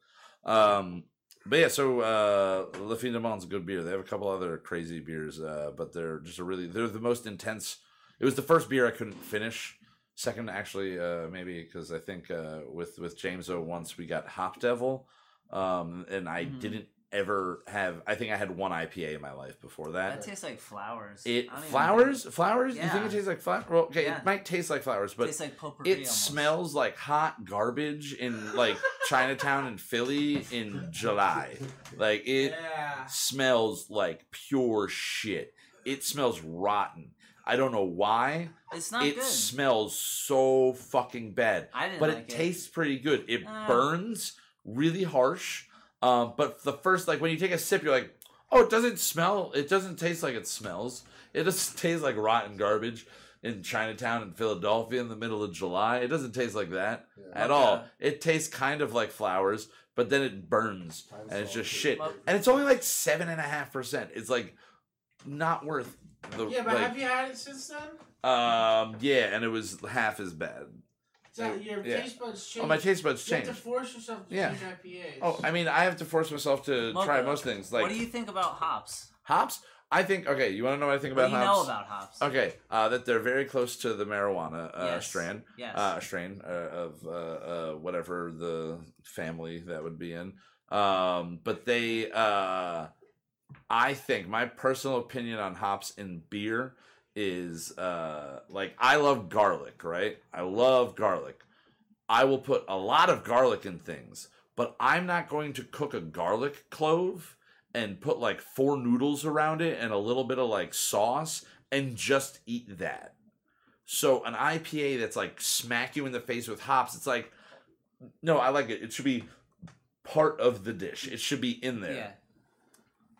Um, but yeah, so uh, Le Fin de Mont's a good beer. They have a couple other crazy beers, uh, but they're just a really they're the most intense. It was the first beer I couldn't finish. Second, actually, uh, maybe because I think uh, with with James O once we got Hop Devil, um, and I Mhm. didn't ever have. I think I had one IPA in my life before that. That tastes like flowers. It I don't flowers, flowers. You think it tastes like flowers? Well, okay, Yeah. it might taste like flowers, It but tastes like it smells like hot garbage in like Chinatown and Philly in July. Like it Yeah. smells like pure shit. It smells rotten. I don't know why. It's not it good. smells so fucking bad. I didn't but like it it. tastes pretty good. It Uh. burns really harsh. Um, but the first, like when you take a sip, you're like, oh, it doesn't smell. It doesn't taste like it smells. It just tastes like rotten garbage in Chinatown in Philadelphia in the middle of July. It doesn't taste like that Yeah. at all. It tastes kind of like flowers, but then it burns Pine and it's just shit. Well- And it's only like seven and a half percent. It's like not worth the Yeah, but like. have you had it since then? Um, yeah, and it was half as bad. So your Yeah. taste buds change. Oh, my taste buds You have to force yourself to Yeah. change IPAs. Oh, I mean, I have to force myself to Mocha, try most things. Like what do you think about hops? hops. I think. Okay, you want to know what I think What about do you hops? know about hops? Okay, uh, that they're very close to the marijuana uh, Yes. strain. Yes. Uh, strain uh, of uh, uh, whatever the family that would be in. Um, but they, uh, I think my personal opinion on hops in beer is uh, like I love garlic, right? I love garlic. I will put a lot of garlic in things, but I'm not going to cook a garlic clove and put like four noodles around it and a little bit of like sauce and just eat that. So an IPA that's like smack you in the face with hops, it's like no, I like it. It should be part of the dish. It should be in there. Yeah.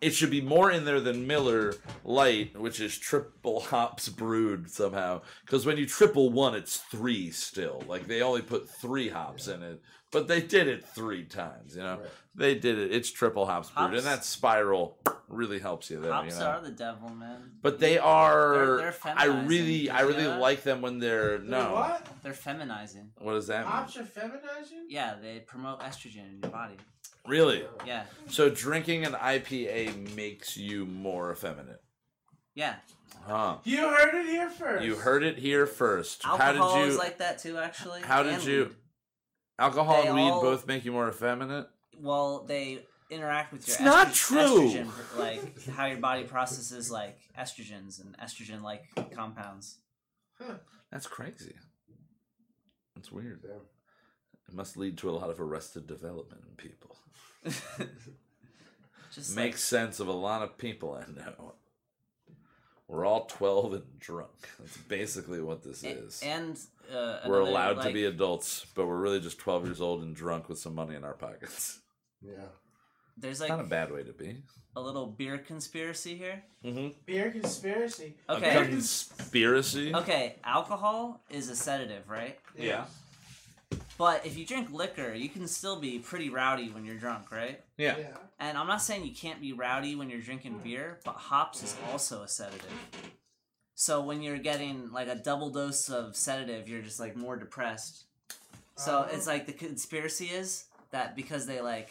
It should be more in there than Miller Lite, which is triple hops brewed somehow. Because when you triple one, it's three still. Like they only put three hops in it, but they did it three times. You know, Right. they did it. It's triple hops brewed, and that spiral really helps you there. Hops you know? are the devil, man. but they are. They're- they're I feminizing. really, I really know that? like them when they're They're no. What? They're feminizing. What does that mean? Hops are feminizing? Yeah, they promote estrogen in your body. Really? Yeah. So drinking an IPA makes you more effeminate. Yeah. Huh. You heard it here first. You heard it here first. Alcohol how did you is like that too, actually. How did and you- weed. alcohol they and weed all- both make you more effeminate? Well, they interact with your It's not true. estrogen, like how your body processes like estrogens and estrogen-like compounds. That's crazy. That's weird. Yeah. It must lead to a lot of arrested development in people. Just Makes sense of a lot of people I know. We're all 12 and drunk. That's basically what this like, is. and uh, we're another, allowed to be adults, but we're really just 12 years old and drunk with some money in our pockets. Yeah. There's Not like a bad way to be. a little beer conspiracy here. Mm-hmm. Beer conspiracy. Okay. A conspiracy? Okay, alcohol is a sedative, right? Yeah. But if you drink liquor, you can still be pretty rowdy when you're drunk, right? Yeah. Yeah. And I'm not saying you can't be rowdy when you're drinking hmm. beer, but hops is also a sedative. So when you're getting like a double dose of sedative, you're just like more depressed. So Oh. it's like the conspiracy is that because they like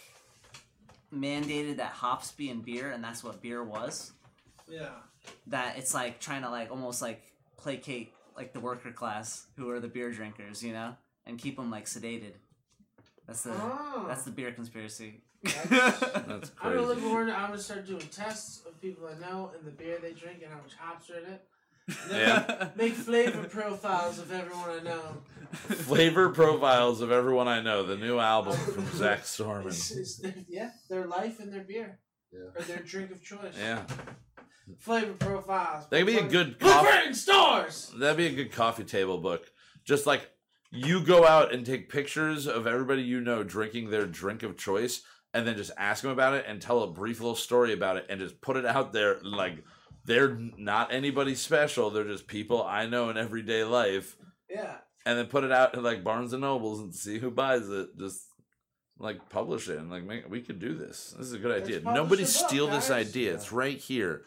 mandated that hops be in beer and that's what beer was, Yeah. that it's like trying to like almost like placate like the worker class who are the beer drinkers, you know, and keep them like sedated. That's the Oh. that's the beer conspiracy. That's I'm gonna look forward. I'm gonna start doing tests of people I know and the beer they drink and how much hops are in it. Yeah. Make flavor profiles of everyone I know. Flavor profiles of everyone I know. The new album from Zach Storman. It's, it's their, yeah, their life and their beer. Yeah. Or their drink of choice. Yeah, Flavor profiles. that'd be a good Look for coffee. it in stores! That'd be a good coffee table book. Just like you go out and take pictures of everybody you know drinking their drink of choice, and then just ask them about it and tell a brief little story about it, and just put it out there like they're not anybody special. They're just people I know in everyday life, Yeah. and then put it out at like Barnes and Nobles and see who buys it. Just like publish it and like make, we could do this. This is a good idea. Nobody steal this guys. idea. It's right here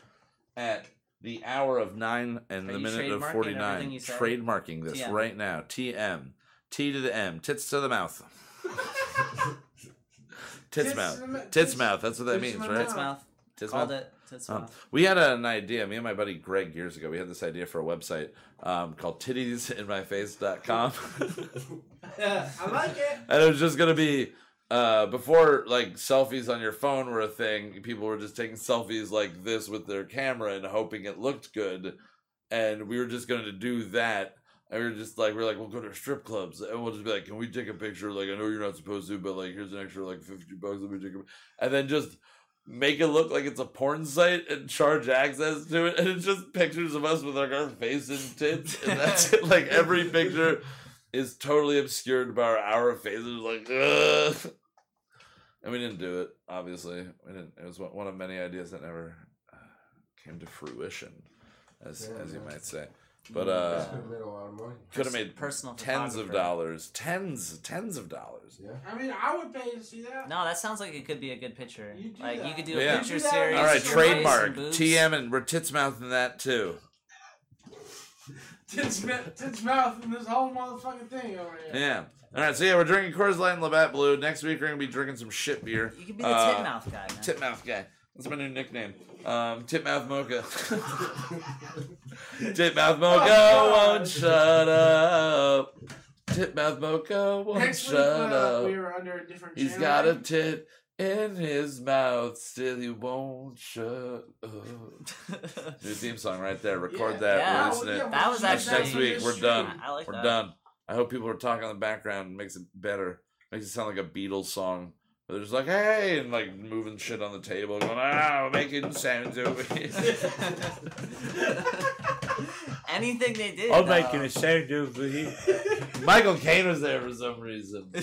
at the hour of nine and Are the minute of trademarking forty everything nine. you said? Trademarking this TM. right now. TM. T to the M. Tits to the mouth. Tits, Tits mouth. to Tits tits- mouth. That's what that means, right? Tits mouth. Tits Called mouth. it. Tits Um, mouth. we had an idea, me and my buddy Greg years ago. We had this idea for a website um, called tittiesinmyface.com. Yeah, I like it. and it was just gonna be uh, before like selfies on your phone were a thing. People were just taking selfies like this with their camera and hoping it looked good, and we were just gonna do that. And we were just like, we are like, we'll go to strip clubs and we'll just be like, can we take a picture? Like, I know you're not supposed to, but like, here's an extra like fifty bucks. Let me take a, and then just make it look like it's a porn site and charge access to it, and it's just pictures of us with like our faces and tits, and that's it. Like every picture is totally obscured by our, our faces. Like, ugh. And we didn't do it. Obviously, we didn't. It was one one of many ideas that never uh, came to fruition, as Yeah, as you man. might say. But uh, Could have made a lot of money. could have made personal tens of dollars, tens, tens of dollars. Yeah. I mean, I would pay to see that. No, that sounds like it could be a good picture. You do like you could do a Yeah. picture do series. All right, of your face trademark and. TM and we're tits mouth in that too. Tits, ma- tits mouth and this whole motherfucking thing over here. Yeah. All right, so yeah, we're drinking Coors Light and Labatt Blue. Next week we're gonna be drinking some shit beer. You can be the Uh, titmouth guy, man. Titmouth guy. That's my new nickname. Um, Titmouth Mocha. Titmouth Mocha God. won't shut up. Titmouth Mocha won't Next week, shut uh, up. we were under a different He's channel. got a right? tit in his mouth, still he won't shut up. New theme song right there. Record Yeah. that. Yeah. Releasing it. That was Next, actually- next week. We're done. I like We're that. done. I hope people are talking in the background. It Makes it better. Makes it sound like a Beatles song. They're just like, hey, and like moving shit on the table, going, ah, making sounds over here. Anything they did. I'm though. making a sound over here. Michael Caine was there for some reason.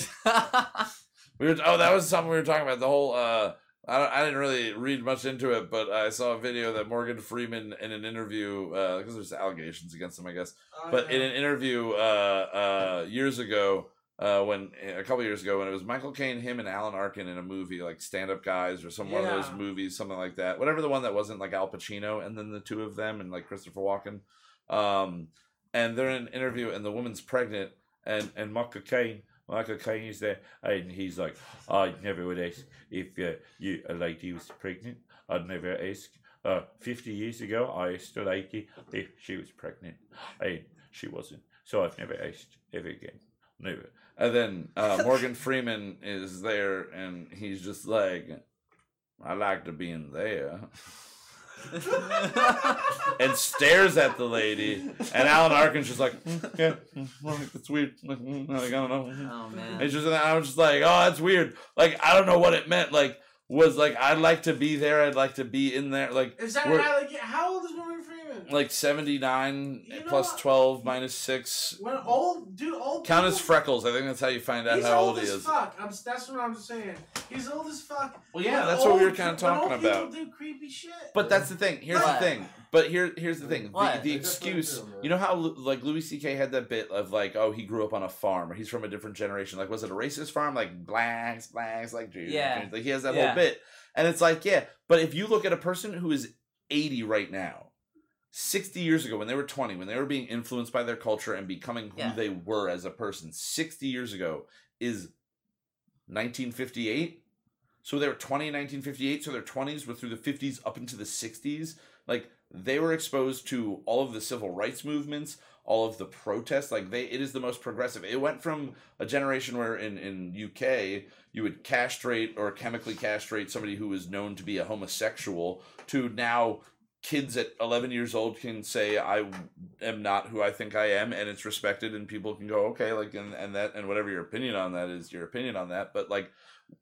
We were oh that was something we were talking about the whole uh I, don't- I didn't really read much into it but I saw a video that Morgan Freeman in an interview because there's allegations against him I guess Oh, but yeah. in an interview uh uh years ago uh when a couple years ago when it was Michael Caine him and Alan Arkin in a movie like Stand Up Guys or some one of those movies something like that whatever the one that wasn't like Al Pacino and then the two of them and like Christopher Walken um and they're in an interview and the woman's pregnant and and Michael Caine Michael Caine is there and he's like I never would ask if uh, you a lady was pregnant. I'd never ask. Uh 50 years ago I asked a lady if she was pregnant and she wasn't. So I've never asked ever again. Never. And then uh, Morgan Freeman is there and he's just like I like to be in there and stares at the lady. And Alan Arkin's just like, "Mm, yeah, mm, well, that's weird. Like, mm, like, I don't know. Oh man. It's just, and I was just like, oh, that's weird. Like, I don't know what it meant. Like, was like, I'd like to be there. I'd like to be in there. Like, Is that we're- how, like, how old is Morgan Freeman? like 79 You know 12 minus 6. when old, dude, old. Count his people- freckles. I think that's how you find out how old, old he is. fuck. I'm, that's what I'm saying. He's old as fuck. Well, yeah, When that's what we were kinda when old talking people about. Do creepy shit. But that's the thing. Here's What? the thing. But here, here's the thing. The, What? the I excuse. do. You know how like Louis C.K. had that bit of like, oh, he grew up on a farm, or he's from a different generation. Like, was it a racist farm? Like blacks, blacks, like Jews. Yeah. Like he has that Yeah. whole bit, and it's like, yeah. But if you look at a person who is 80 right now, 60 years ago when they were 20, when they were being influenced by their culture and becoming who Yeah. they were as a person, 60 years ago is 1958. So they were 20 in 1958, so their 20s were through the 50s up into the 60s. Like they were exposed to all of the civil rights movements, all of the protests. Like they it is the most progressive. It went from a generation where in in UK you would castrate or chemically castrate somebody who was known to be a homosexual to now kids at 11 years old can say I am not who I think I am and it's respected and people can go okay like and, and that and whatever your opinion on that is your opinion on that but like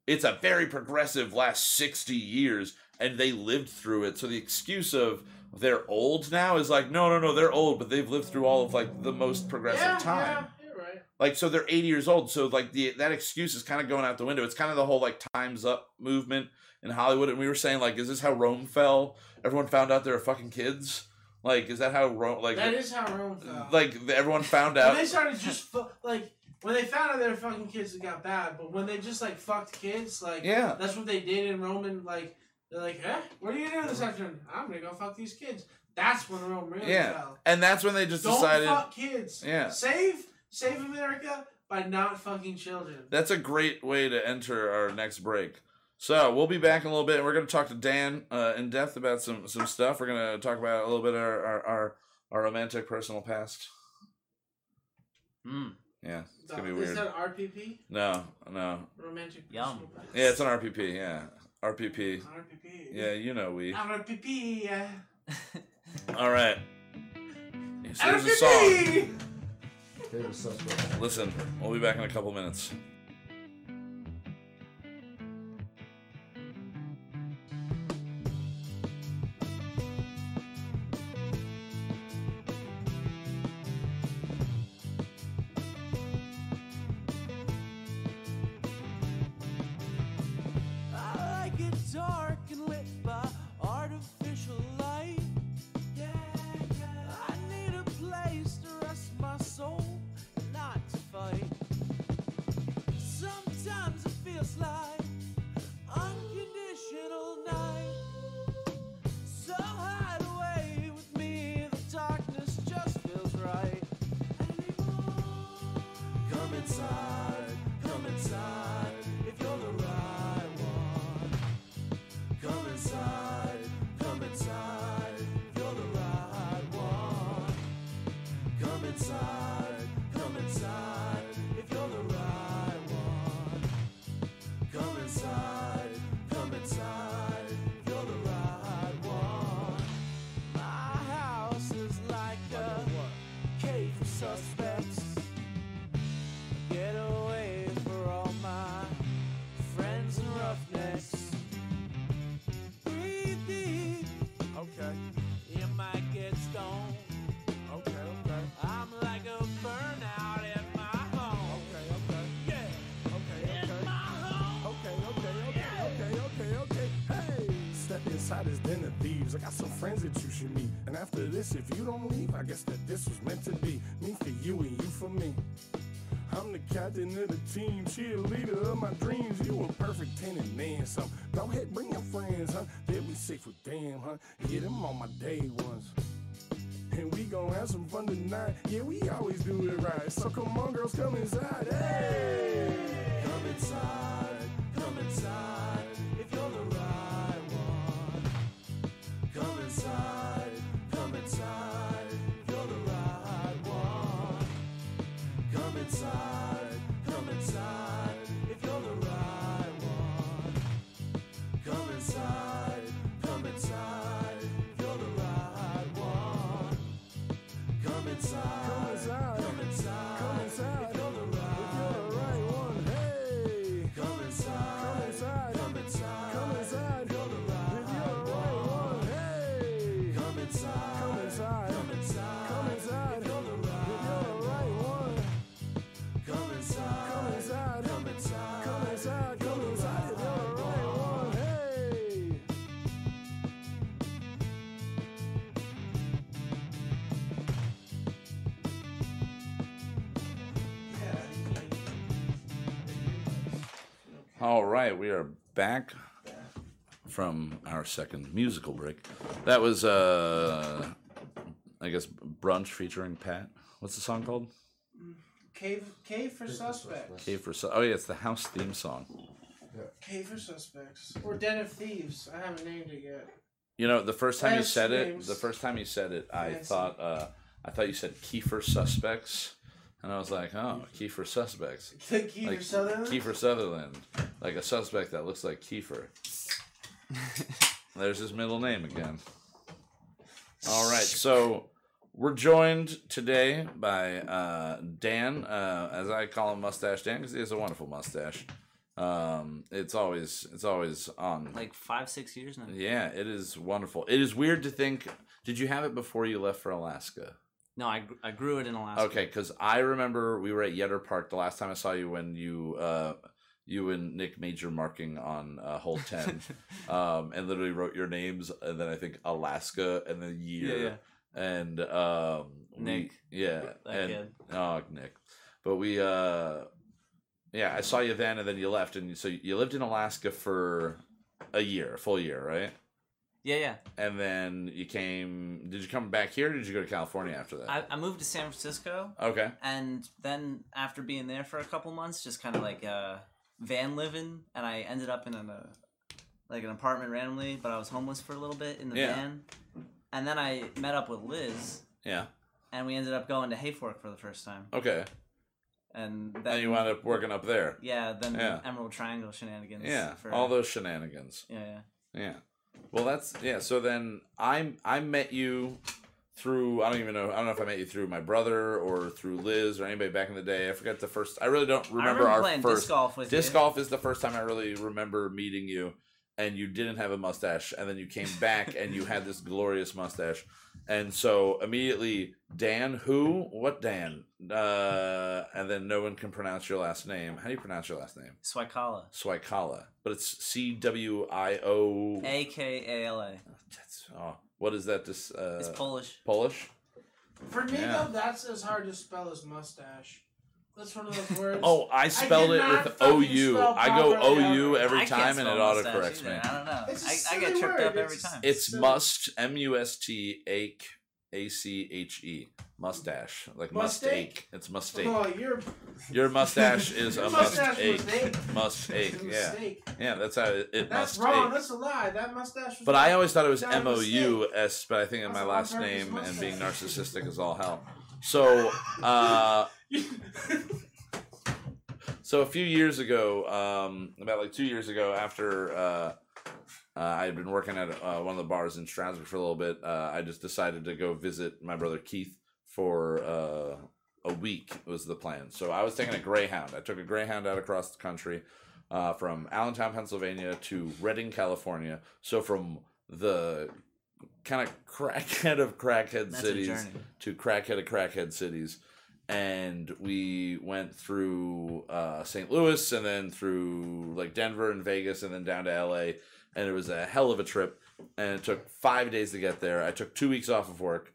it's a very progressive last 60 years and they lived through it. So the excuse of they're old now is like no no no they're old but they've lived through all of like the most progressive yeah, time. Yeah, right. like so they're 80 years old so like the that excuse is kind of going out the window. It's kind of the whole like times up movement in hollywood and we were saying like is this how rome fell everyone found out they were fucking kids like is that how rome like That is how Rome fell. like everyone found when out they started just fu- like when they found out they were fucking kids, it got bad. But when they just like fucked kids, like yeah that's what they did in Rome. And like they're like, "Huh? What are you doing this afternoon? I'm gonna go fuck these kids." That's when Rome really Yeah. fell. and that's when they just Don't decided fuck kids. Yeah. Save save America by not fucking children. that's a great way to enter our next break so we'll be back in a little bit and we're going to talk to dan uh, in depth about some some stuff we're going to talk about a little bit of our our, our, our romantic personal past Mm. yeah it's going to be weird. Is that RPP? no no Romantic. Yum. personal pass? yeah it's an rp yeah rpp RPP. yeah you know we RPP. Yeah. all right so there's a song RPP. Listen we'll be back in a couple minutes I'm the captain of the team, cheerleader of my dreams. You a perfect ten and then some. Go ahead, bring your friends, huh? They'll be safe with them, huh? Yeah, them on my day ones. And we gon' have some fun tonight. Yeah, we always do it right. So come on, girls, come inside. Hey! Come inside, All right, we are back from our second musical break. That was, uh, I guess, brunch featuring Pat. What's the song called? Cave, cave for for suspects. suspects. Cave for Su- Oh yeah, it's the house theme song. Cave for suspects. Or Den of Thieves. I haven't named it yet. You know, the first time you Last said it, names. the first time you said it, I Fancy. thought, uh, I thought you said Kiefer Suspects, and I was like, oh, Kiefer Suspects, The Kiefer like Sutherland. Kiefer Sutherland, like a suspect that looks like Kiefer. There's his middle name again. All right, so we're joined today by uh, Dan, uh, as I call him, Mustache Dan, because he has a wonderful mustache. Um, it's always it's always on. Like five, six years now. yeah, it is wonderful. It is weird to think. Did you have it before you left for Alaska? No, I, I grew it in Alaska. Okay, because I remember we were at Yetter Park the last time I saw you when you uh, you and Nick made your marking on uh, hole ten, um, and literally wrote your names and then I think Alaska and the year Yeah, yeah. and um, we- Nick. yeah, That and kid. oh Nick, but we uh, yeah, I saw you then and then you left and so you lived in Alaska for a year, a full year, right? Yeah, yeah. And then you came. Did you come back here? or Did you go to California after that? I, I moved to San Francisco, okay. and then after being there for a couple months, just kind of like uh, van living, and I ended up in a like an apartment randomly, but I was homeless for a little bit in the Yeah. van, and then I met up with Liz, Yeah. and we ended up going to Hayfork for the first time, Okay. and then And you wound up working up there. yeah, then Yeah. Emerald Triangle shenanigans. Yeah. for, All those shenanigans. Yeah, yeah. Yeah. Well, that's yeah. So then I I met you through I don't even know I don't know if I met you through my brother or through Liz or anybody back in the day. I forget the first. I really don't remember, remember our playing first disc golf with disc you. golf is the first time I really remember meeting you. And you didn't have a mustache, and then you came back and you had this glorious mustache, and so immediately Dan, who, what Dan, uh, and then no one can pronounce your last name. How do you pronounce your last name? Swikala. Swikala, but it's C W I O. A K A L A. That's oh, what is that? This uh, It's Polish. Polish. For me, Yeah. though, that's as hard to spell as mustache. That's one of those words. Oh, I spelled did it with fucking O U. I go O properly U ever. every I time, and it autocorrects me. I don't know. It's a I, I silly get tripped word. up every It's- time. It's So- must M U S T ache A C H E. Mustache. Like Mustake? mustake. It's mustake. Oh, your Your mustache is a Your mustache mustake. mistake. Mustake. Yeah. Yeah, that's how it, it That's must wrong. ache. That's a lie. That mustache was. But I always thought it was That M O was a U S, but I think in my last name and being narcissistic is all hell. So, uh, so a few years ago, um, about like two years ago, after uh, uh, I had been working at uh, one of the bars in Strasbourg for a little bit, uh, I just decided to go visit my brother Keith for uh, a week. Was the plan. So I was taking a Greyhound. I took a Greyhound out across the country uh, from Allentown, Pennsylvania to Redding, California. So from the kind of crackhead of crackhead That's cities to crackhead of crackhead cities. And we went through uh, St. Louis and then through like Denver and Vegas and then down to LA. And it was a hell of a trip. And it took five days to get there. I took two weeks off of work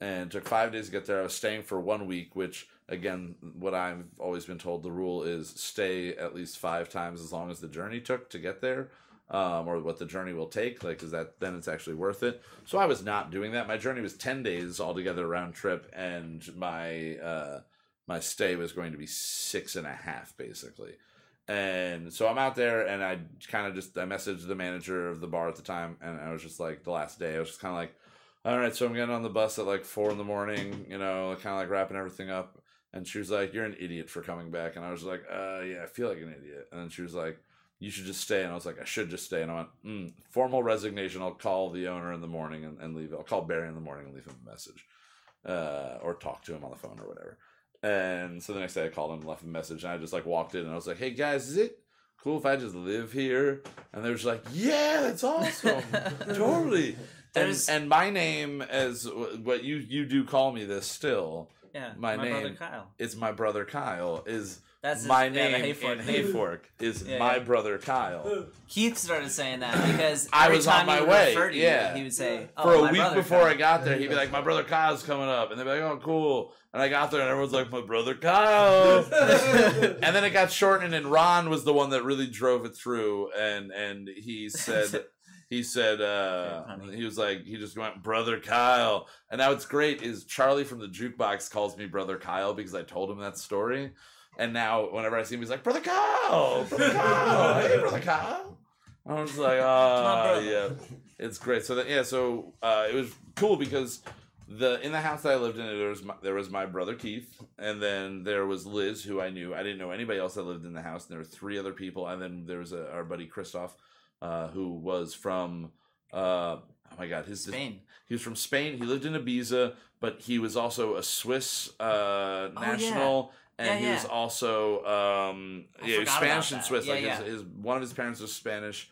and took five days to get there. I was staying for one week, which again, what I've always been told the rule is stay at least five times as long as the journey took to get there, um, or what the journey will take. Like, is that then it's actually worth it? So I was not doing that. My journey was ten days altogether round trip, and my uh, my stay was going to be six and a half basically. And so I'm out there, and I kind of just I messaged the manager of the bar at the time, and I was just like the last day, I was just kind of like all right, so I'm getting on the bus at like four in the morning, you know, kind of like wrapping everything up. And she was like, You're an idiot for coming back. And I was like, Uh, yeah, I feel like an idiot. And she was like, You should just stay. And I was like, I should just stay. And I went, mm, Formal resignation. I'll call the owner in the morning and, and leave. I'll call Barry in the morning and leave him a message uh, or talk to him on the phone or whatever. And so the next day I called him and left a message. And I just like walked in and I was like, Hey guys, is it cool if I just live here? And they were just like, Yeah, that's awesome. totally. And, There's- and my name is what you you do call me this still Yeah, My my, brother name- Kyle. is my brother Kyle is That's his, my yeah, name Hayfork in. Hayfork is Yeah, my yeah. brother Kyle. Keith started saying that because I was on my way, you, yeah. he would say, oh, For a week before Kyle. I got there, he'd be like, "My brother Kyle's coming up," and they'd be like, "Oh, cool." And I got there, and everyone's like, "My brother Kyle." and then it got shortened, and Ron was the one that really drove it through, and and he said. He said, uh, he was like, he just went, Brother Kyle. And now what's great is Charlie from the jukebox calls me Brother Kyle because I told him that story. And now whenever I see him, he's like, Brother Kyle, Brother Kyle, hey, Brother Kyle. I was like, oh, yeah. It's great. So that, yeah, so uh, it was cool because the in the house that I lived in, there was my, there was my brother Keith, and then there was Liz, who I knew. I didn't know anybody else that lived in the house. And there were three other people, and then there was a, our buddy Christoph, uh, who was from uh, oh my god, his Spain. he was from Spain. He lived in Ibiza, but he was also a Swiss uh, yeah. national. And Yeah, he was also um, yeah, he was Spanish and. Swiss. Yeah, like yeah. His, his one of his parents was Spanish.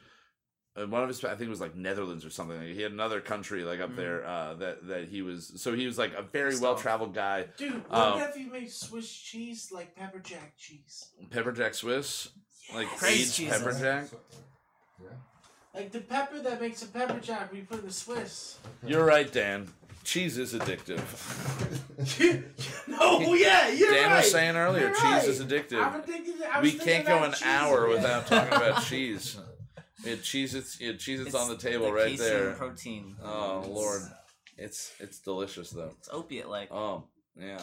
And one of his, I think it was like Netherlands or something. Like, he had another country like up Mhm. there uh, that that he was. So he was like a very well traveled guy. Dude, Um, what if you make Swiss cheese like pepper jack cheese? Pepper Jack Swiss, like Praise aged pepper jack. Yeah. Like the pepper that makes a pepper jack we put in the Swiss. You're right, Dan. Cheese is addictive. no, yeah, you're Dan right. was saying earlier, You're cheese right. is addictive. I'm addicted to- I we can't go an cheese hour again. without talking about cheese. We had cheese. It's yeah, cheese. It's, on the table right there. Protein. Oh It's- lord, it's it's delicious though. It's opiate like. Oh um, yeah.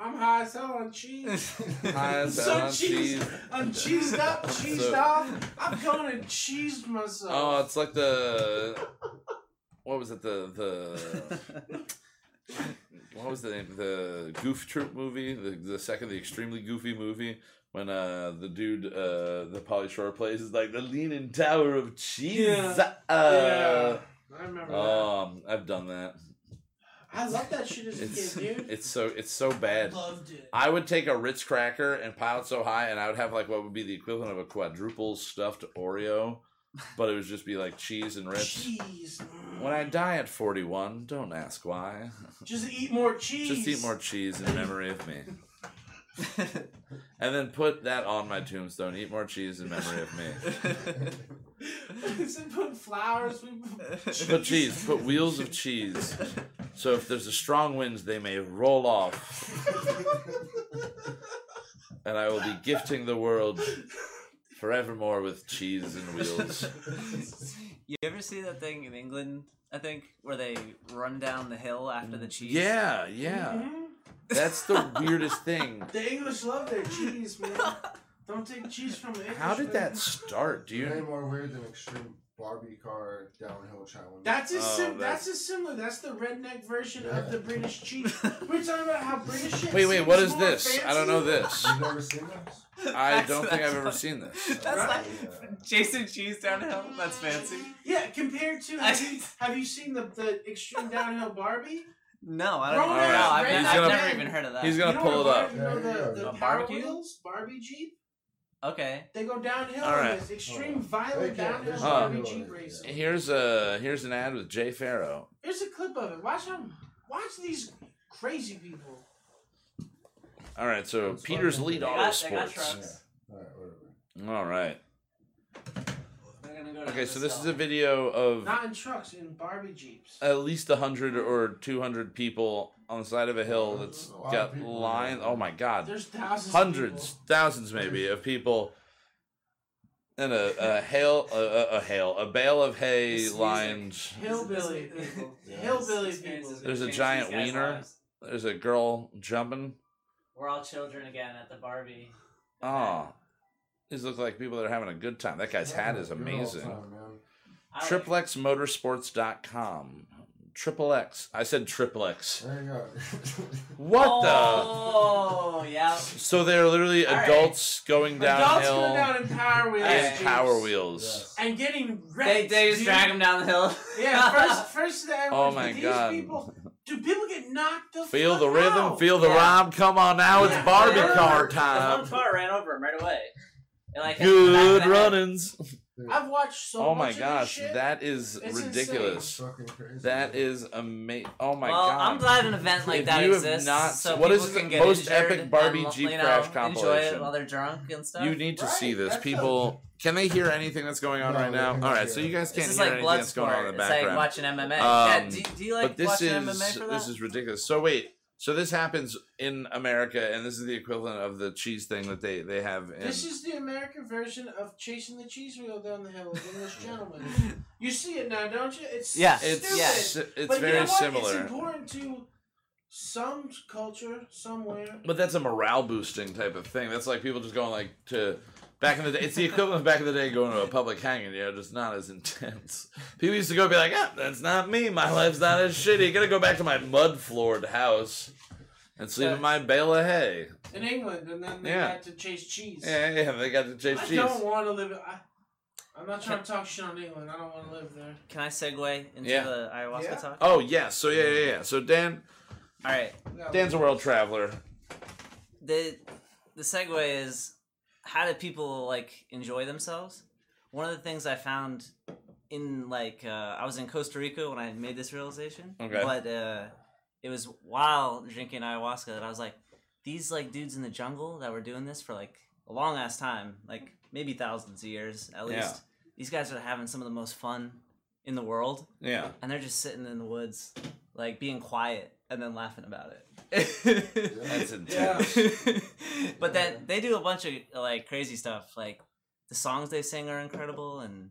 I'm high as hell on cheese. Hi, I'm it's so on cheese. cheese. I'm cheesed up, cheesed So- off. I'm going and cheesed myself. Oh, it's like the what was it the the what was the name the Goof Troop movie the the second the extremely goofy movie when uh the dude uh the Pauly Shore plays is like the leaning tower of cheese. Yeah. Uh, I remember Um, I've done that. That. I love that shit as a It's kid, dude. it's so it's so bad. Loved it. I would take a Ritz cracker and pile it so high, and I would have like what would be the equivalent of a quadruple stuffed Oreo, but it would just be like cheese and Ritz. Cheese. Mm. When I die at 41, don't ask why. Just eat more cheese. Just eat more cheese in memory of me. And then put that on my tombstone. Eat more cheese in memory of me. Instead of putting flowers, we put Put cheese. Put wheels of cheese. So if there's a strong wind, they may roll off. And I will be gifting the world Forevermore with cheese and wheels. You ever see that thing in England? I think where they run down the hill after the cheese. yeah, yeah. Mhm. That's the weirdest thing. The English love their cheese, man. Don't take cheese from the English. How did that start? Do Way you? more weird than extreme Barbie car downhill challenge. That's a Oh, sim- that's- that's a similar. That's the redneck version Yeah. of the British cheese. We're talking about how British. Wait, wait. seems What is more this? I don't know this. You've never seen this? I That's- don't think I've ever seen this. That's Right. like Yeah. Jason Cheese downhill. That's fancy. Yeah, compared to have you, have you seen the the extreme downhill Barbie? No, I don't Grown know. ass I've, redneck I've He's gonna- never even heard of that. He's gonna you know pull it up. Barbie- You know Yeah, the, yeah. the A Power barbecue? Wheels Barbie Jeep? Okay. They go downhill All right. in this extreme They violent can't- downhill there's Barbie Jeep racing. Here's a here's an ad with Jay Farrow. Here's a clip of it. Watch them. Watch these crazy people. All right, so That's Peter's fine. Lead They Auto got- they got Sports. trucks. Yeah. All right. They're gonna go Okay, so this this is a video of Not in trucks, in Barbie Jeeps. at least 100 or 200 people on the side of a hill that's A lot of got people. lines. Oh my god. There's thousands. Hundreds, Of thousands maybe of people and a, a hail a, a, a hail a bale of hay This music. lined. Hillbilly This- people. Yeah. Hillbilly This experience people. is There's a change giant these guys' wiener. lives. there's a girl jumping We're all children again at the Barbie. oh these look like people that are having a good time that guy's hat is Good old amazing time, man. I triplexmotorsports.com triple x i said triple x There you go. what the Oh, yeah. so they're literally All right. adults going Adults downhill going down in Power Wheels. in Alright. power wheels Yes. And getting They, wrecked. they just dude. drag them down the hill. Yeah, first, first the Oh average, my these God. People, do people get knocked the Feel fuck the rhythm, out? feel the Yeah. rhyme. Come on now, Yeah. it's Barbie Yeah. car The one time. car ran over him right away. And, like, hit him in the back of Good the runnings. I've watched so Oh much my of this gosh, shit. that is It's ridiculous. Fucking crazy. That man. is amazing. Oh my well, god. I'm glad an event like If that you have exists. not- so what is people the can get most epic Barbie Jeep you know, crash Enjoy compilation? it while they're drunk and stuff. You need to Right, see this. that's People, can they hear anything that's going on No, right now? All right, so you guys can't hear like anything that's going on in the background. it's like background. watching MMA. yeah, Um, do, do you like but this watching is MMA for that? this is ridiculous. So wait, so this happens in America, and this is the equivalent of the cheese thing that they they have in. This is the American version of chasing the cheese wheel down the hill with English gentlemen. You see it now, don't you? It's Yeah. it's stupid. Yeah. si- it's but you very know what? similar. It's important to some culture somewhere. But that's a morale boosting type of thing. That's like people just going like to back in the day. It's the equivalent of back in the day going to a public hanging. You know, just not as intense. People used to go be like, ah, that's not me. My life's not as shitty. Gotta go back to my mud floored house and sleep Yeah. in my bale of hay. in England, and then they Yeah. got to chase cheese. Yeah, yeah. They got to chase cheese. I cheese. don't want to live. I, I'm not trying to talk shit on England. I don't want to live there. Can I segue into Yeah. the ayahuasca Yeah. talk? Oh yeah. So yeah, yeah, yeah. So Dan, All right. No. Dan's a world traveler. the the segue is how do people like enjoy themselves one of the things i found in like uh, i was in costa rica when i made this realization Okay. but uh, it was while drinking ayahuasca that i was like these like dudes in the jungle that were doing this for like a long ass time like maybe thousands of years at least Yeah. these guys are having some of the most fun in the world Yeah. and they're just sitting in the woods like being quiet and then laughing about it That's intense. but then they do a bunch of like crazy stuff. Like the songs they sing are incredible, and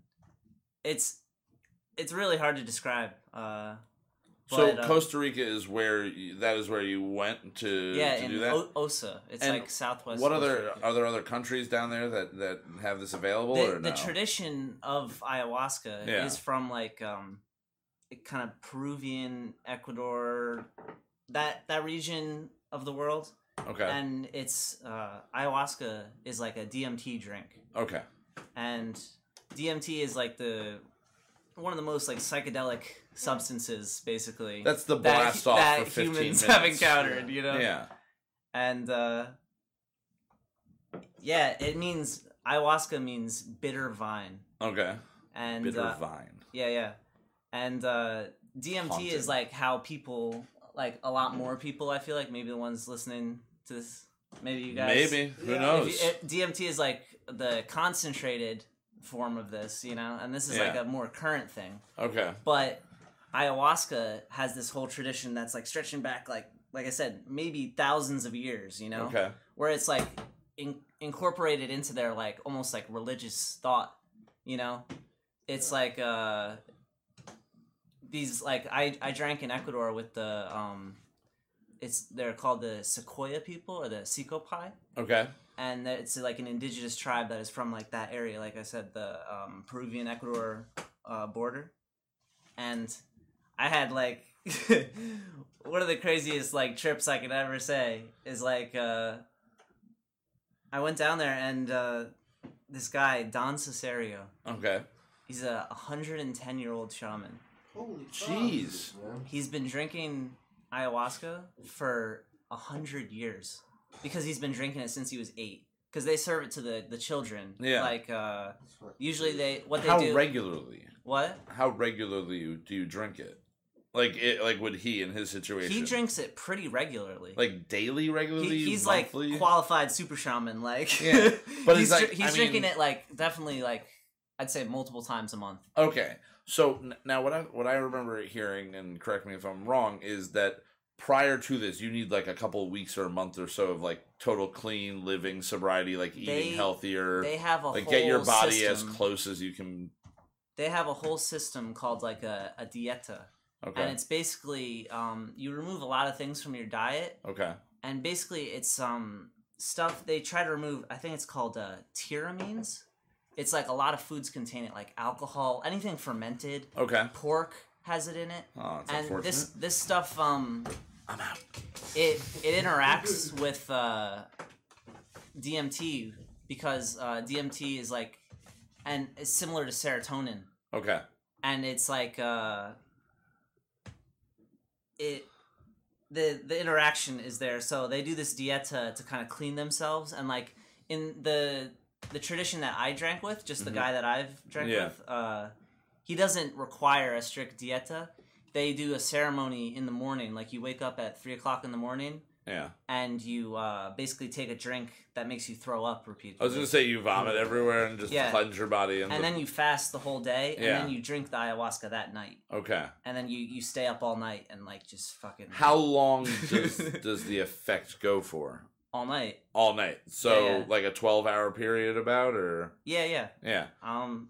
it's it's really hard to describe. Uh, So but, uh, Costa Rica is where you, that is where you went to yeah, to in do that. o- Osa, it's And like southwest. what Costa other Rica. are there other countries down there that that have this available the, or the no? tradition of ayahuasca Yeah. is from like um kind of Peruvian, Ecuador, that that region of the world, okay. and it's uh, ayahuasca is like a DMT drink. okay. and DMT is like the one of the most like psychedelic substances, basically. That's the that- blast off that for humans minutes. have encountered, you know. Yeah. And uh, yeah, it means ayahuasca means bitter vine, Okay. and Bitter uh, vine. yeah, yeah, and uh, DMT Haunted. is like how people, like a lot more people, I feel like maybe the ones listening to this, maybe you guys, Maybe. Who Yeah. knows? If you- it- DMT is like the concentrated form of this, you know, and this is like a more current thing. okay. But ayahuasca has this whole tradition that's like stretching back, like like I said, maybe thousands of years, you know, Okay. where it's like in- incorporated into their like almost like religious thought. You know, it's like uh these like I I drank in Ecuador with the um, it's they're called the Secoya people or the Siekopai Okay. and it's like an indigenous tribe that is from like that area like i said the um, peruvian ecuador uh, border and i had like one of the craziest like trips i could ever say is like uh, i went down there and uh, this guy don cesario Okay. he's a 110 year old shaman Holy Jeez. he's been drinking ayahuasca for a hundred years because he's been drinking it since he was eight. Because they serve it to the the children. Yeah. Like uh, usually they what they How do. regularly? what How regularly do you drink it? Like it, like would he in his situation? he drinks it pretty regularly. like daily, regularly. He, he's monthly? like qualified super shaman. Like Yeah, but he's it's like- dr- he's I drinking mean- it like definitely like I'd say multiple times a month. Okay, so n- now what I what I remember hearing, and correct me if I'm wrong, is that prior to this, you need like a couple of weeks or a month or so of like total clean living, sobriety, like eating They- healthier, They have a like whole get your body system. as close as you can. They have a whole system called like a, a dieta, Okay, and it's basically um, you remove a lot of things from your diet, okay, and basically it's um stuff they try to remove i think it's called uh tyramines it's like a lot of foods contain it like alcohol anything fermented okay. pork has it in it Oh, it's and unfortunate. this this stuff um I'm out. it it interacts with uh dmt because uh dmt is like and it's similar to serotonin Okay, and it's like uh it the the interaction is there so they do this dieta to kind of clean themselves and like in the the tradition that i drank with just the Mhm. guy that i've drank Yeah. with uh he doesn't require a strict dieta they do a ceremony in the morning like you wake up at three o'clock in the morning yeah. and you uh basically take a drink that makes you throw up repeatedly I was gonna say you vomit everywhere and just Yeah. cleanse your body and, and then you fast the whole day and Yeah. then you drink the ayahuasca that night okay. and then you you stay up all night and like just fucking How long does does the effect go for? All night. All night. So Yeah, yeah. like a twelve hour period about or Yeah, yeah. yeah. Um,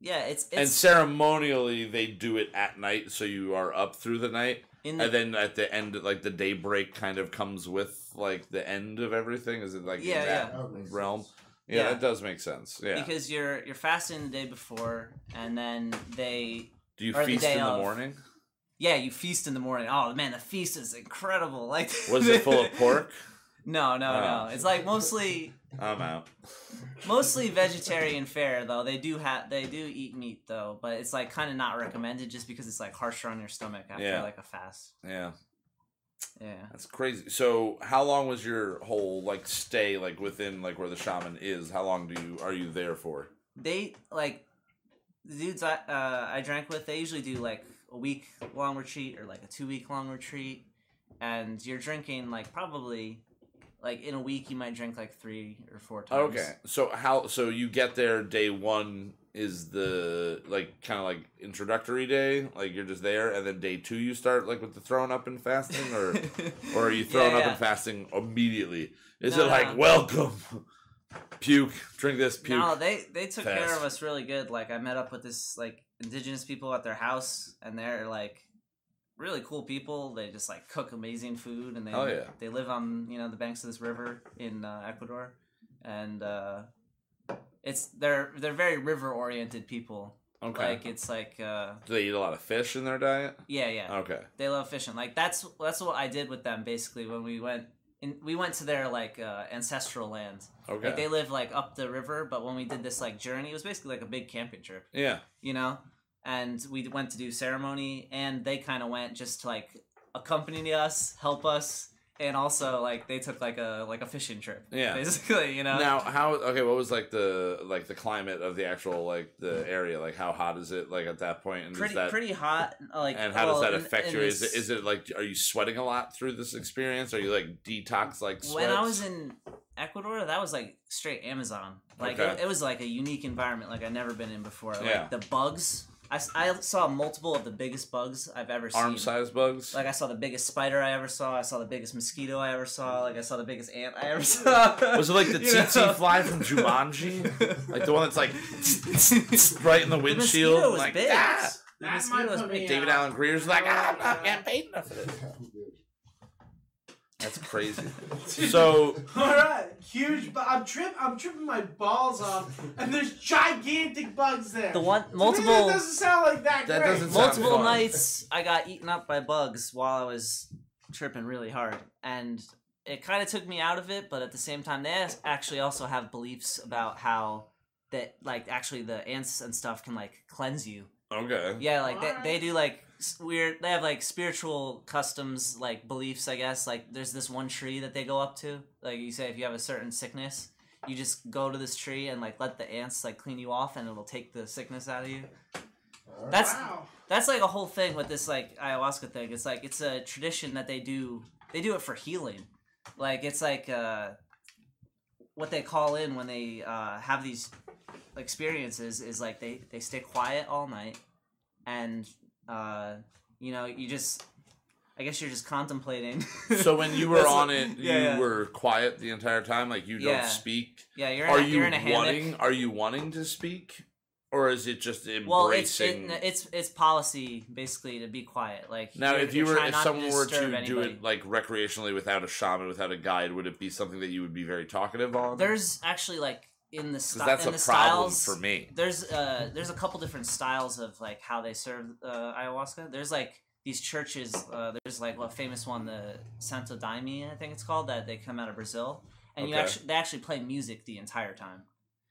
yeah. It's and ceremonially they do it at night so you are up through the night in the and then at the end like the daybreak kind of comes with like the end of everything is it like in Yeah, that That would realm yeah, Yeah. that does make sense yeah because you're you're fasting the day before and then they do you or the feast in the of. morning yeah you feast in the morning. Oh man, the feast is incredible. Like was it full of pork No, no, Oh. no. It's like mostly i'm out mostly vegetarian fare though. They do have they do eat meat though, but it's like kind of not recommended just because it's like harsher on your stomach after Yeah. like a fast. yeah Yeah. that's crazy so how long was your whole like stay like within like where the shaman is how long do you are you there for they like the dudes I uh, I drank with. They usually do like a week long retreat or like a two week long retreat, and you're drinking like probably like in a week you might drink like three or four times. Okay, so how? So you get there. Day one is the like kind of like introductory day, like you're just there, and then day two you start like with the throwing up and fasting, or or are you throwing Yeah, up yeah. and fasting immediately? Is No, it like no. welcome, puke, drink this puke? No, they they took care of us really good. Like I met up with this like indigenous people at their house, and they're like really cool people. They just like cook amazing food, and they Hell yeah. they live on you know the banks of this river in uh, Ecuador, and uh, it's they're they're very river oriented people. okay. Like it's like uh, Do they eat a lot of fish in their diet? yeah yeah Okay. they love fishing. Like that's that's what I did with them basically when we went. In, we went to their like uh, ancestral land. Okay. Like they live like up the river, but when we did this like journey, it was basically like a big camping trip. yeah. you know and we went to do ceremony and they kind of went just to like accompany us help us and also like they took like a like a fishing trip Yeah. basically you know Now, how? Okay, what was like the like the climate of the actual like the area? Like, how hot is it? Like at that point, and pretty is that pretty hot like and how well, does that affect in you? Is it is it like are you sweating a lot through this experience? Are you like detox like sweats? when i was in ecuador that was like straight amazon like Okay. it, it was like a unique environment like i'd never been in before like Yeah. the bugs I, s- I saw multiple of the biggest bugs I've ever seen. Arm size bugs. Like I saw the biggest spider I ever saw. I saw the biggest mosquito I ever saw. Like I saw the biggest ant I ever saw. was it like the You know? tsetse fly from Jumanji? like the one that's like right in the The windshield? mosquito was like big. ah! The That mosquito might was put me big. David out. Alan Grier's like, ah, I'm not getting paid enough for this. Dude. That's crazy. So All right, huge. Bu- I'm trip. I'm tripping my balls off, and there's gigantic bugs there. The one To me, multiple That doesn't sound like that. That great. doesn't sound multiple fun. nights I got eaten up by bugs while I was tripping really hard, and it kind of took me out of it. But at the same time, they actually also have beliefs about how that like actually the ants and stuff can like cleanse you. okay. Yeah, like they, Alright. they do like s- weird. They have like spiritual customs, like beliefs. I guess like there's this one tree that they go up to. Like you say, if you have a certain sickness, you just go to this tree and like let the ants like clean you off, and it'll take the sickness out of you. Alright. That's Wow. that's like a whole thing with this like ayahuasca thing. It's like it's a tradition that they do. They do it for healing. Like it's like uh, what they call in when they uh, have these experiences is like they they stay quiet all night, and uh, you know you just. I guess you're just contemplating. So when you were on it, you yeah, yeah. were quiet the entire time, like you don't speak. Yeah, you're in, Are a, you you're in a hammock. wanting? Are you wanting to speak, or is it just embracing? Well, it's it, it's it's policy basically to be quiet. Like now, if you were, if someone were to do it like recreationally without a shaman, without a guide, would it be something that you would be very talkative on? There's actually like in the sti- that's a the problem styles for me. There's uh there's a couple different styles of like how they serve uh, ayahuasca. There's like these churches. Uh, there's like a famous one, the Santo Daime, I think it's called, that they come out of Brazil, and you actually they actually play music the entire time.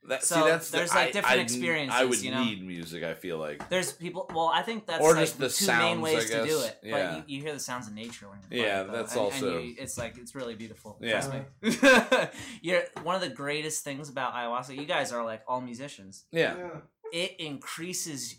That, So see, that's the- there's, like, I- different I- experiences, I would you know? need music. I feel like. There's people. Well, I think that's Or like just the two main ways to do it. Yeah. But you, you hear the sounds of nature when you're Yeah, playing it, though, that's and- and also- you- it's like it's really beautiful. Yeah. Trust me. you're one of the greatest things about ayahuasca. You guys are like all musicians. Yeah. Yeah. It increases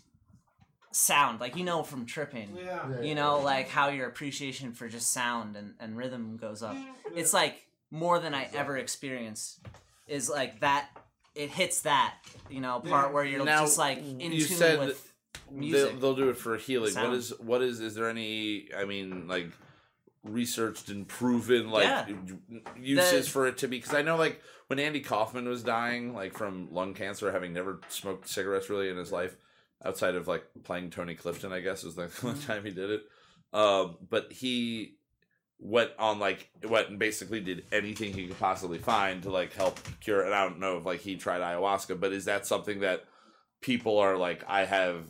sound, like you know from tripping. Yeah. Yeah, You know, like how your appreciation for just sound and, and rhythm goes up. It's like more than I ever experienced. Is like that. It hits that you know part where you're Now, just like in you tune said with They'll, music. they'll do it for healing. Sound. What is what is is there any? I mean, like researched and proven like Yeah. uses The- for it to be? Because I know like when Andy Kaufman was dying, like from lung cancer, having never smoked cigarettes really in his life, outside of like playing Tony Clifton, I guess was the one Mm-hmm. time he did it. Um, but he went on like went and basically did anything he could possibly find to like help cure. And I don't know if like he tried ayahuasca, but is that something that people are like, I have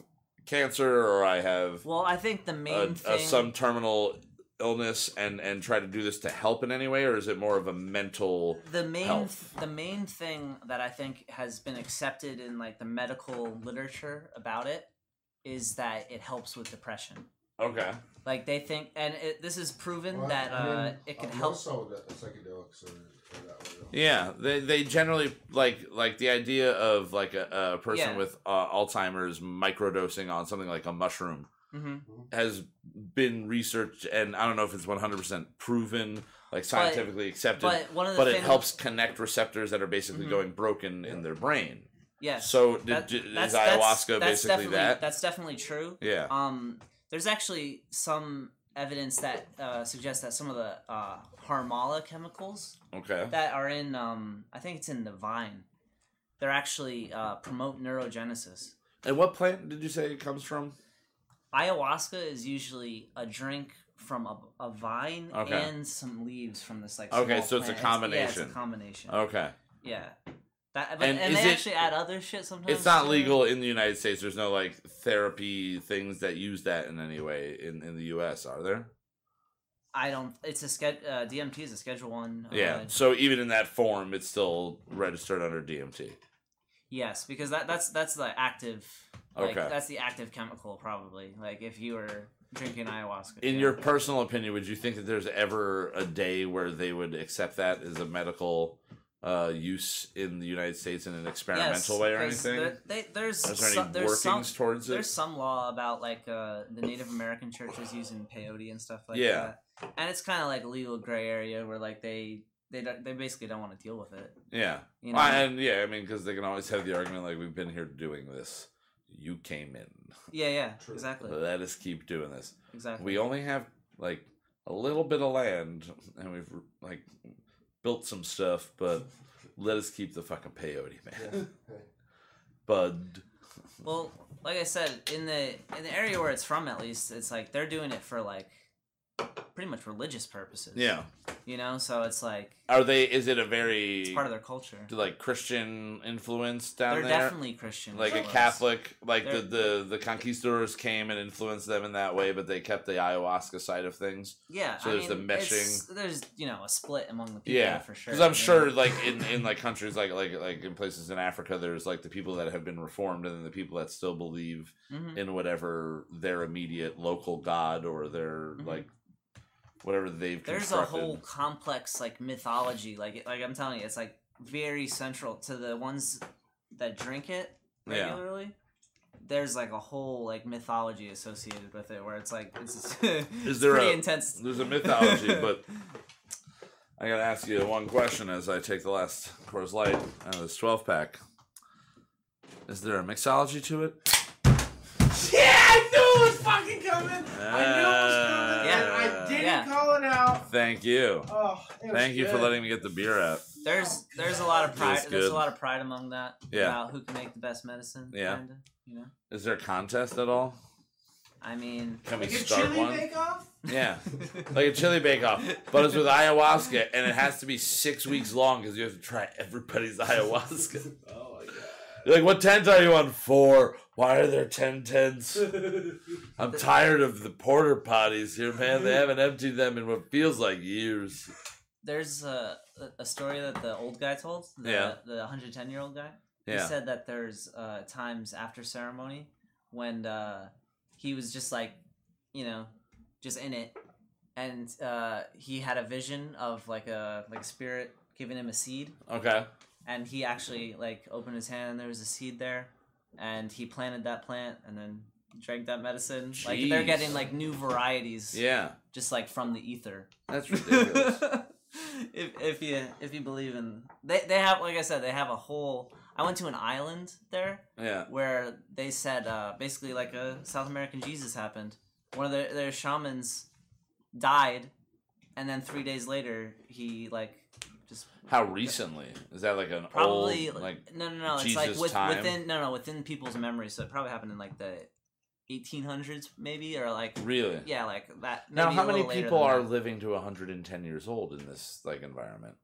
cancer or I have Well, I think the main a, a, some terminal illness and and try to do this to help in any way, or is it more of a mental? the main health. the main thing that I think has been accepted in like the medical literature about it is that it helps with depression. Okay. Like they think, and it, this is proven Well, that I uh, it can more help. so the psychedelics or, or that way. Yeah, they they generally like like the idea of like a, a person Yeah. with uh, Alzheimer's microdosing on something like a mushroom hmm has been researched, and I don't know if it's one hundred percent proven, like scientifically accepted, But one of the but it things, helps connect receptors that are basically Mhm. going broken in their brain. Yes. So did, that- did- is that's- ayahuasca that's basically definitely, that? That's definitely true. yeah. Um, there's actually some evidence that uh, suggests that some of the uh, harmala chemicals Okay. that are in um, I think it's in the vine. They're actually uh, promote neurogenesis. And what plant did you say it comes from? Ayahuasca is usually a drink from a, a vine Okay. and some leaves from this like Okay, so it's a plant. yeah, combination. it's a combination. Okay. Yeah. That, but, And and, they it- actually add other shit sometimes. It's not legal in the United States. There's no like therapy things that use that in any way in, in the U.S. Are there? I don't. It's a sched. Uh, DMT is a Schedule One. Yeah. Uh, So even in that form, it's still registered under DMT. yes, because that that's that's the active. Like, Okay. That's the active chemical, probably. Like if you were drinking ayahuasca. In yeah. your personal opinion, would you think that there's ever a day where they would accept that as a medical uh, use in the United States in an experimental Yes, way or anything? there- they- there's Is there any some, there's workings some, towards it? There's some law about like uh, the Native American churches using peyote and stuff like Yeah. that, and it's kind of like a legal gray area where like they they don't, they basically don't want to deal with it. Yeah. You know, Well, and yeah, I mean, because they can always have the argument like we've been here doing this. you came in. Yeah, yeah, True. exactly, Let us keep doing this. exactly. We only have like a little bit of land, and we've like built some stuff, but let us keep the fucking peyote, man. Yeah. Bud. Well, like I said, in the in the area where it's from, at least, it's like they're doing it for like pretty much religious purposes. Yeah. You know, so it's like Are they? Is it a very it's part of their culture. like Christian influence down there? They're there? definitely Christian, like a influenced. Catholic, like the, the the conquistadors came and influenced them in that way, but they kept the ayahuasca side of things. Yeah, So I there's the mean, it's- meshing. There's you know a split among the people Yeah, for sure. because I'm you sure, like in, in like countries like like like in places in Africa, there's like the people that have been reformed, and then the people that still believe Mhm. in whatever their immediate local god or their Mhm. like whatever they've there's a whole complex like mythology. Like like I'm telling you, it's like very central to the ones that drink it Yeah. regularly. There's like a whole like mythology associated with it, where it's like it's, Is there pretty a- intense. There's a mythology, but I gotta ask you one question as I take the last Coors Light out of this 12 pack. Is there a mixology to it? Yeah, I knew it was fucking coming. I knew it was uh, coming. Yeah. I uh, didn't Yeah. call it out. Thank you. Oh, it was Thank you for letting me get the beer out. There's there's a lot of pride. There's a lot of pride among that. Yeah. About who can make the best medicine. Yeah. Kinda, you know. Is there a contest at all? I mean. Can we Like a start chili one? bake off? Yeah, like a chili bake off, but it's with ayahuasca, and it has to be six weeks long because you have to try everybody's ayahuasca. Oh my god. You're like, what tent are you on? Four. Why are there ten tents? I'm tired of the porter potties here, man. They haven't emptied them in what feels like years. There's a a story that the old guy told. The, Yeah. The 110 year old guy. Yeah. He said that there's uh, times after ceremony when uh, he was just like, you know, just in it, and uh, he had a vision of like a like a spirit giving him a seed, Okay. and he actually like opened his hand and there was a seed there, and he planted that plant and then drank that medicine. Like they're getting like new varieties, Yeah. just like from the ether. That's ridiculous. if if you if you believe in they they have like I said they have a whole. I went to an island there yeah. where they said uh, basically like a South American Jesus happened. One of their their shamans died, and then three days later he like just How recently? Is that like an probably old like? no no no it's Jesus like with, time? within no no within people's memories. So it probably happened in like the 1800s maybe or like Really? yeah like that. Now, how many people are that. living to 110 years old in this like environment?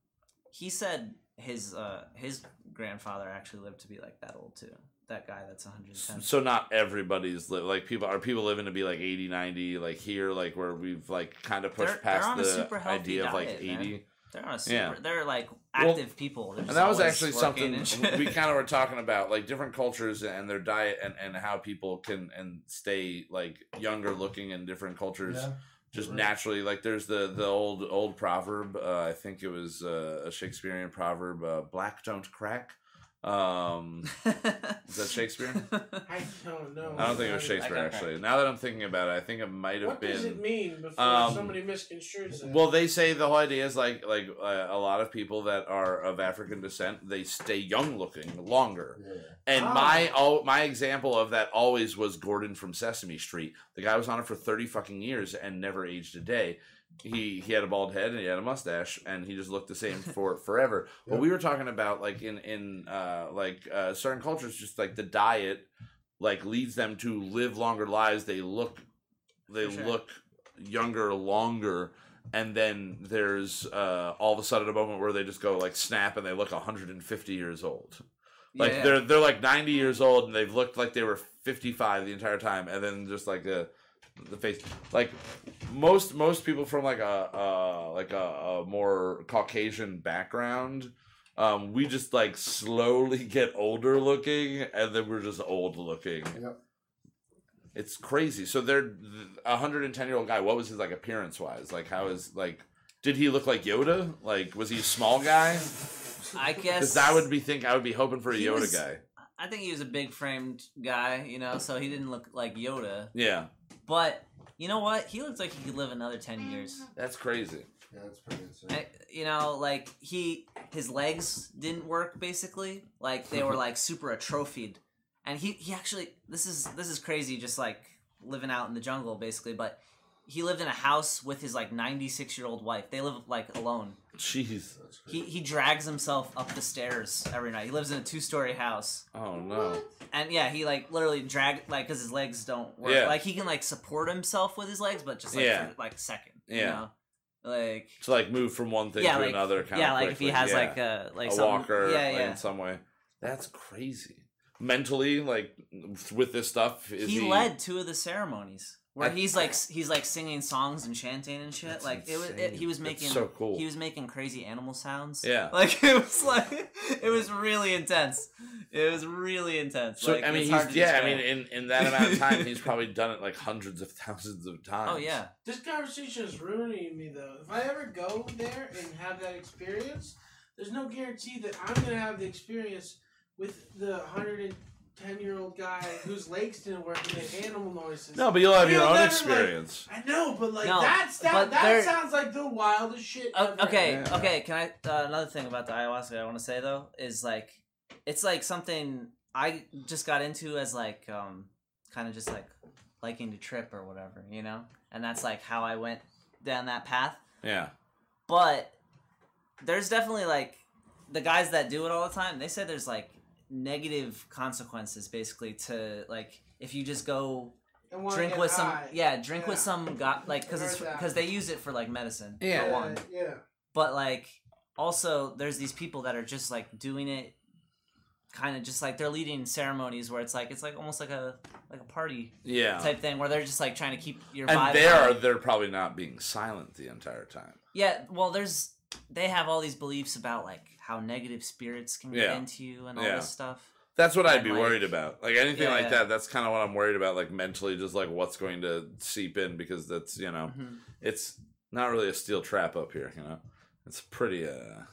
He said his uh his grandfather actually lived to be like that old too. That guy that's 110. So not everybody's li- like people are people living to be like 80, 90 like here like where we've like kind of pushed They're- they're past the super healthy idea of like diet, man. 80. They're on a super. Yeah. They're like Well, active people. They're And that was actually something we kind of were talking about, like different cultures and their diet and, and how people can and stay like younger looking in different cultures. Yeah. just Right. naturally like there's the the old old proverb uh, i think it was uh, a shakespearean proverb uh, black don't crack um is that shakespeare I don't know. i don't think it was shakespeare actually now that i'm thinking about it i think it might have What been What does it mean before Um, somebody misconstrues it? well they say the whole idea is like like uh, a lot of people that are of african descent they stay young looking longer Yeah. And Ah. my oh, my example of that always was Gordon from Sesame Street. The guy was on it for thirty fucking years and never aged a day. He he had a bald head and he had a mustache and he just looked the same for forever. But we were talking about like in in uh, like uh, certain cultures, just like the diet like leads them to live longer lives. They look they sure. look younger longer. And then there's uh, all of a sudden a moment where they just go like snap and they look 150 years old. Like Yeah. they're they're like 90 years old and they've looked like they were 55 the entire time and then just like the the face like most most people from like a uh like a, a more Caucasian background um we just like slowly get older looking and then we're just old looking. Yep. It's crazy. So they're a 110 year old guy. What was his like appearance wise? Like how is like did he look like Yoda? Like was he a small guy? I guess Because I would be think I would be hoping for a Yoda was- guy. I think he was a big framed guy, you know, so he didn't look like Yoda. Yeah, But you know what? He looks like he could live another ten years. that's crazy. Yeah, that's pretty insane. I, you know, like he his legs didn't work basically. Like they were like super atrophied, and he he actually this is this is crazy, just like living out in the jungle basically, but. He lived in a house with his like 96 year old wife. They live like alone. Jeez. He he drags himself up the stairs every night. He lives in a two story house. Oh no. And yeah, he like literally drag like because his legs don't work. Yeah. Like he can like support himself with his legs, but just like Yeah. for like second. Yeah. You know? Like To like move from one thing yeah, to like another kind yeah, of like if he has Yeah. like a like a some, walker Yeah, yeah. in some way. That's crazy. Mentally, like with this stuff, is he, he, led two of the ceremonies where I- he's like he's like singing songs and chanting and shit. That's like it was it, he was That's making so cool. He was making crazy animal sounds. Yeah. like it was like it was really intense. It was really intense. So like, I mean, hard he's to yeah. I mean, in in that amount of time, he's probably done it like hundreds of thousands of times. oh yeah. This conversation is ruining me though. If I ever go there and have that experience, there's no guarantee that I'm gonna have the experience with the 110 year old guy whose legs didn't work and the animal noises. No, but you'll have your You'll own never, experience. I know, but like No, that's that. but That there- sounds like the wildest shit. Oh, ever. okay, Yeah. okay. Can I? Uh, another thing about the ayahuasca I want to say though is like, it's like something I just got into as like, um, kind of just like liking to trip or whatever, you know. And that's like how I went down that path. Yeah. But there's definitely like the guys that do it all the time. They said there's like negative consequences basically to like if you just go drink with some high. yeah drink Yeah. with some guy like because it's because they use it for like medicine Yeah. for one yeah. but like also there's these people that are just like doing it kind of just like they're leading ceremonies where it's like it's like almost like a like a party Yeah. type thing where they're just like trying to keep your and vibe there high. are they're probably not being silent the entire time. yeah well there's they have all these beliefs about like how negative spirits can get Yeah. into you and all Yeah. this stuff That's what I'd And, be like- worried about. Like anything Yeah, like yeah. that. That's kind of what I'm worried about. Like mentally, just like what's going to seep in because that's you know, Mhm. it's not really a steel trap up here. You know, it's pretty uh,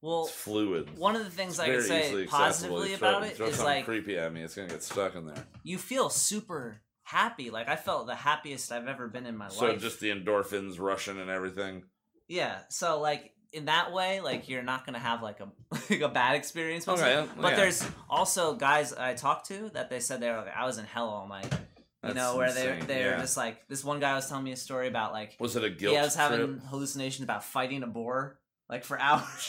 well it's fluid. one of the things i could say positively about it throw is something like creepy at me, it's gonna get stuck in there. you feel super happy like i felt the happiest i've ever been in my life. So life just the endorphins rushing and everything. Yeah, so like in that way, like you're not gonna have like a like a bad experience. With Okay, it. but yeah. there's also guys I talked to that they said they were like I was in hell all night. You That's know, where they insane, they yeah. just like this one guy was telling me a story about like Was it a guilt he was having trip? hallucination about fighting a boar like for hours.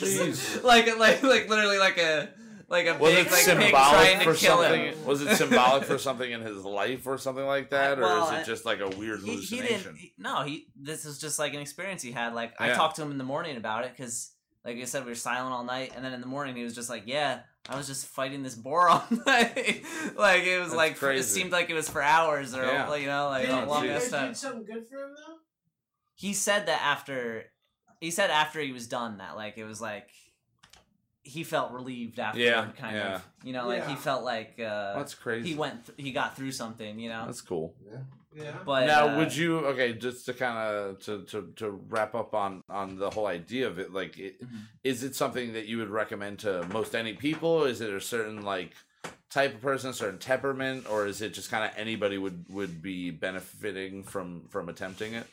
Like like like literally like a like a Was big it like pig symbolic to for kill something? him. Was it symbolic for something in his life or something like that, or Well, is it just like a weird he, he hallucination? didn't he- no he this is just like an experience he had like i Yeah. talked to him in the morning about it because like i said we were silent all night and then in the morning he was just like yeah i was just fighting this boar all night like it was That's like crazy. it seemed like it was for hours or Yeah. you know like Did, a long ass time did something good for him though? he said that after he said after he was done that like it was like he felt relieved after Yeah, kind yeah. of you know like he felt like uh That's crazy. he went th- he got through something you know That's cool. Yeah. Yeah. but now, uh, would you okay? Just to kind of to, to to wrap up on on the whole idea of it, like, it, is Mhm. it something that you would recommend to most any people? Is it a certain like type of person, certain temperament, or is it just kind of anybody would would be benefiting from from attempting it?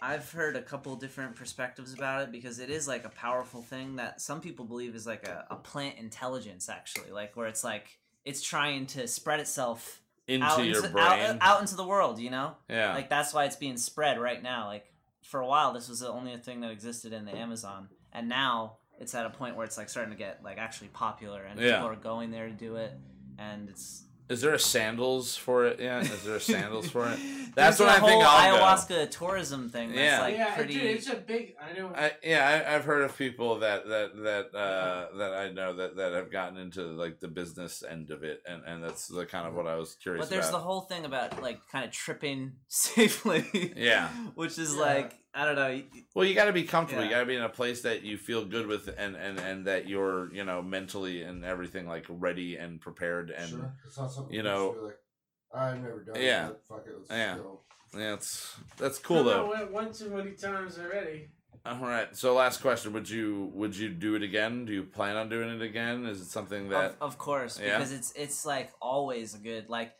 I've heard a couple different perspectives about it because it is like a powerful thing that some people believe is like a, a plant intelligence actually, like where it's like it's trying to spread itself Into out your into, brain, out, out into the world, you know? yeah. Like that's why it's being spread right now. Like for a while this was the only thing that existed in the Amazon. And now it's at a point where it's like starting to get like actually popular and Yeah. people are going there to do it and it's is there a sandals for it? Yeah, is there a sandals for it? That's what I think. whole I'll go. ayahuasca tourism thing that's Yeah. like yeah, pretty dude, it's a big. I know. I, yeah, I, I've heard of people that that that uh, that I know that, that have gotten into like the business end of it, and, and that's the kind of what I was curious about. But there's the whole thing about like kind of tripping safely. Yeah. Which is Yeah. like I don't know. well, you got to be comfortable. You got to be in a place that you feel good with, and, and and that you're you know mentally and everything like ready and prepared, and sure. It's not something you you know- like, I've never done Yeah. it. Fuck it. Let's Yeah. go. yeah, it's that's cool I though. went one too many times already. All right. So last question: Would you would you do it again? Do you plan on doing it again? Is it something that Of, of course, Yeah. because it's it's like always a good like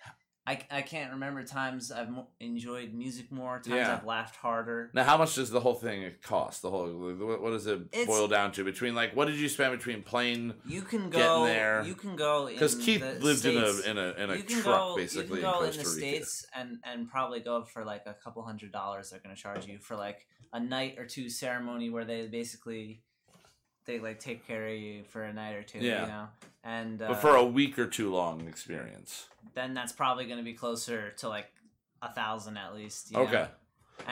I, I can't remember times I've enjoyed music more, times Yeah. I've laughed harder. Now, how much does the whole thing cost? The whole what, what does it It's- boil down to? Between like, what did you spend between plane? You can go Getting there. You can go Because Keith the lived States, in a in a in a truck go, basically you can go in in Costa the Rica. states and and probably go for like a couple hundred dollars. They're gonna charge you for like a night or two ceremony where they basically they like take care of you for a night or two. Yeah. You know, and uh, but for a week or two long experience. then that's probably gonna be closer to like a thousand at least. you Okay. know?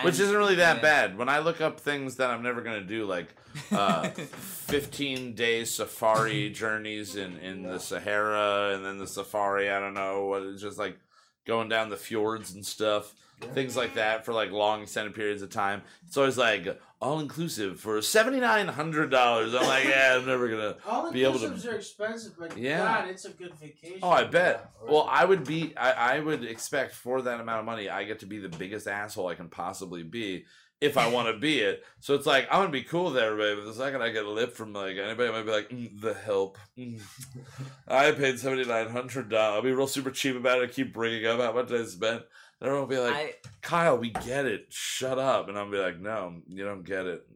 Which isn't really that yeah. bad. When I look up things that I'm never gonna do, like uh, 15 day safari journeys in in the Sahara, and then the safari. I don't know what it's just like going down the fjords and stuff. Things like that for like long extended periods of time. It's always like all inclusive for seventy nine hundred dollars. I'm like, yeah, I'm never gonna. All Be able to- All inclusives are expensive, but Yeah. God, it's a good vacation. Oh, I bet. Yeah. Well, I would be. I, I would expect for that amount of money, I get to be the biggest asshole I can possibly be if I want to be it. So it's like I'm gonna be cool with everybody, but the second I get a lip from like anybody, I might be like, mm, the help. Mm. I paid seventy nine hundred dollars. I'll be real super cheap about it. Keep bringing up how much I spent. And everyone will be like, I Kyle, we get it. Shut up. And I'll be like, no, you don't get it.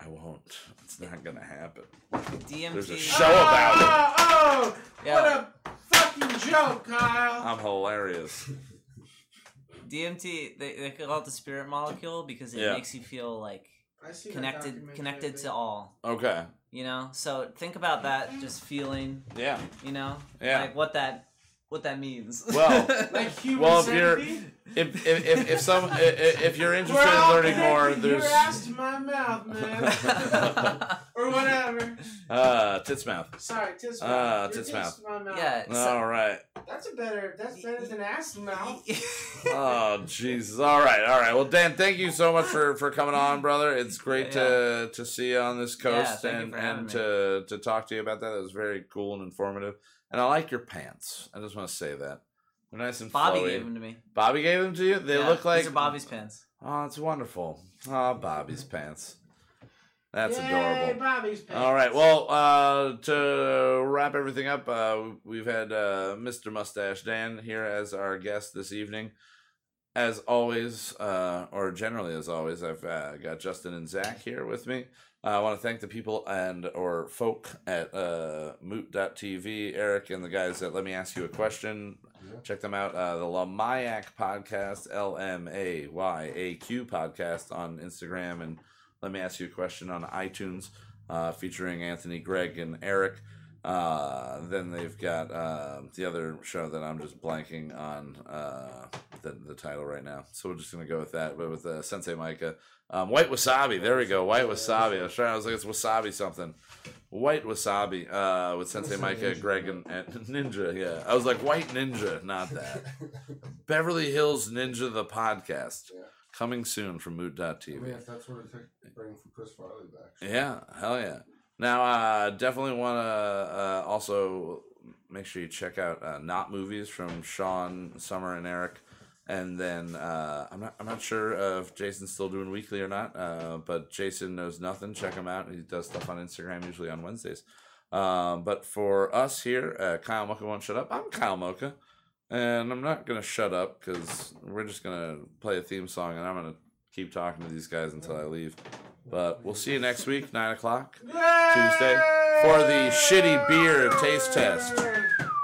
I won't. It's not gonna happen. DMT. There's a oh, show about it. Oh, oh, Yeah. what a fucking joke, Kyle. I'm hilarious. DMT. They, they call it the spirit molecule because it Yeah. makes you feel like I see that connected connected to all. Okay. You know. So think about that. Just feeling. Yeah. You know. Yeah. Like what that what that means. Well, Like human Well, if you're- if if if, if some i- i- if you're interested We're in all learning more, there's Your ass to my mouth, man. or whatever. uh tits mouth. Sorry, tits Ah, mouth. Your tits mouth. to my mouth. yeah. so- All right. That's a better. That's better than ass mouth. Oh Jesus. All right. All right. Well, Dan, thank you so much for for coming on, brother. It's great to to see you on this coast thank you and for and me. to to talk to you about that. That was very cool and informative. And I like your pants. I just want to say that. They're nice and Bobby flowy. gave them to me. Bobby gave them to you. They Yeah, look like these are Bobby's pants. Oh, it's wonderful. Oh, Bobby's pants. That's Yay, adorable. Bobby's pants. All right. Well, uh, to wrap everything up, uh, we've had uh, Mr. Mustache Dan here as our guest this evening. As always, uh, or generally as always, I've uh, got Justin and Zach here with me. Uh, I want to thank the people and or folk at uh, Moot.tv, Eric and the guys that Let Me Ask You a Question. Yeah. Check them out. Uh, the Lamayak podcast, L M A Y A Q podcast on Instagram. And let me ask you a question on iTunes uh, featuring Anthony, Greg, and Eric. Uh, then they've got uh, the other show that I'm just blanking on uh, the, the title right now. So we're just going to go with that. But with uh, Sensei Micah. Um, White Wasabi. There we go. White Wasabi. I was trying. I was like, it's Wasabi something. White Wasabi uh, with Sensei. Micah, Greg, and, and Ninja. Yeah, I was like White Ninja, not that. Beverly Hills Ninja, the podcast, Yeah. coming soon from I mean, Mood.tv. if that's what it took to bring Chris Farley back. Yeah, hell yeah. Now, uh, definitely want to uh, also make sure you check out uh, Not Movies from Sean, Summer, and Eric. And then uh, I'm not I'm not sure if Jason's still doing weekly or not, uh, but Jason knows nothing. Check him out. He does stuff on Instagram usually on Wednesdays. Um, but for us here, uh, Kyle Mocha won't shut up. I'm Kyle Mocha, and I'm not gonna shut up because we're just gonna play a theme song, and I'm gonna keep talking to these guys until I leave. But we'll see you next week, nine o'clock Tuesday, for the shitty beer taste test.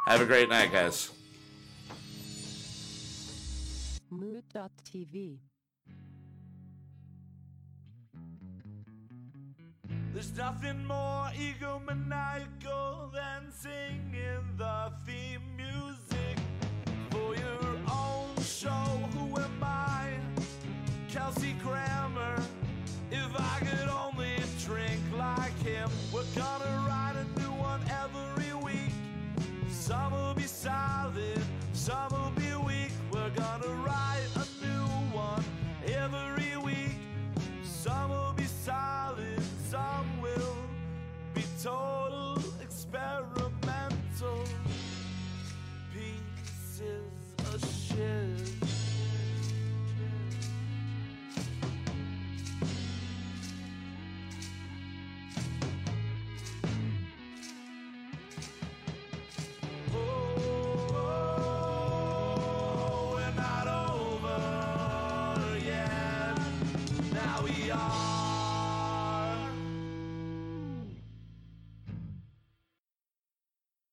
Have a great night, guys. TV. There's nothing more egomaniacal than singing the theme music for your own show. Who am I? Kelsey Grammer. If I could only drink like him, we're gonna write a new one every week. Some will be solid, some will be weak. We're gonna write every week. Some will be solid, some will be total experimental pieces of shit.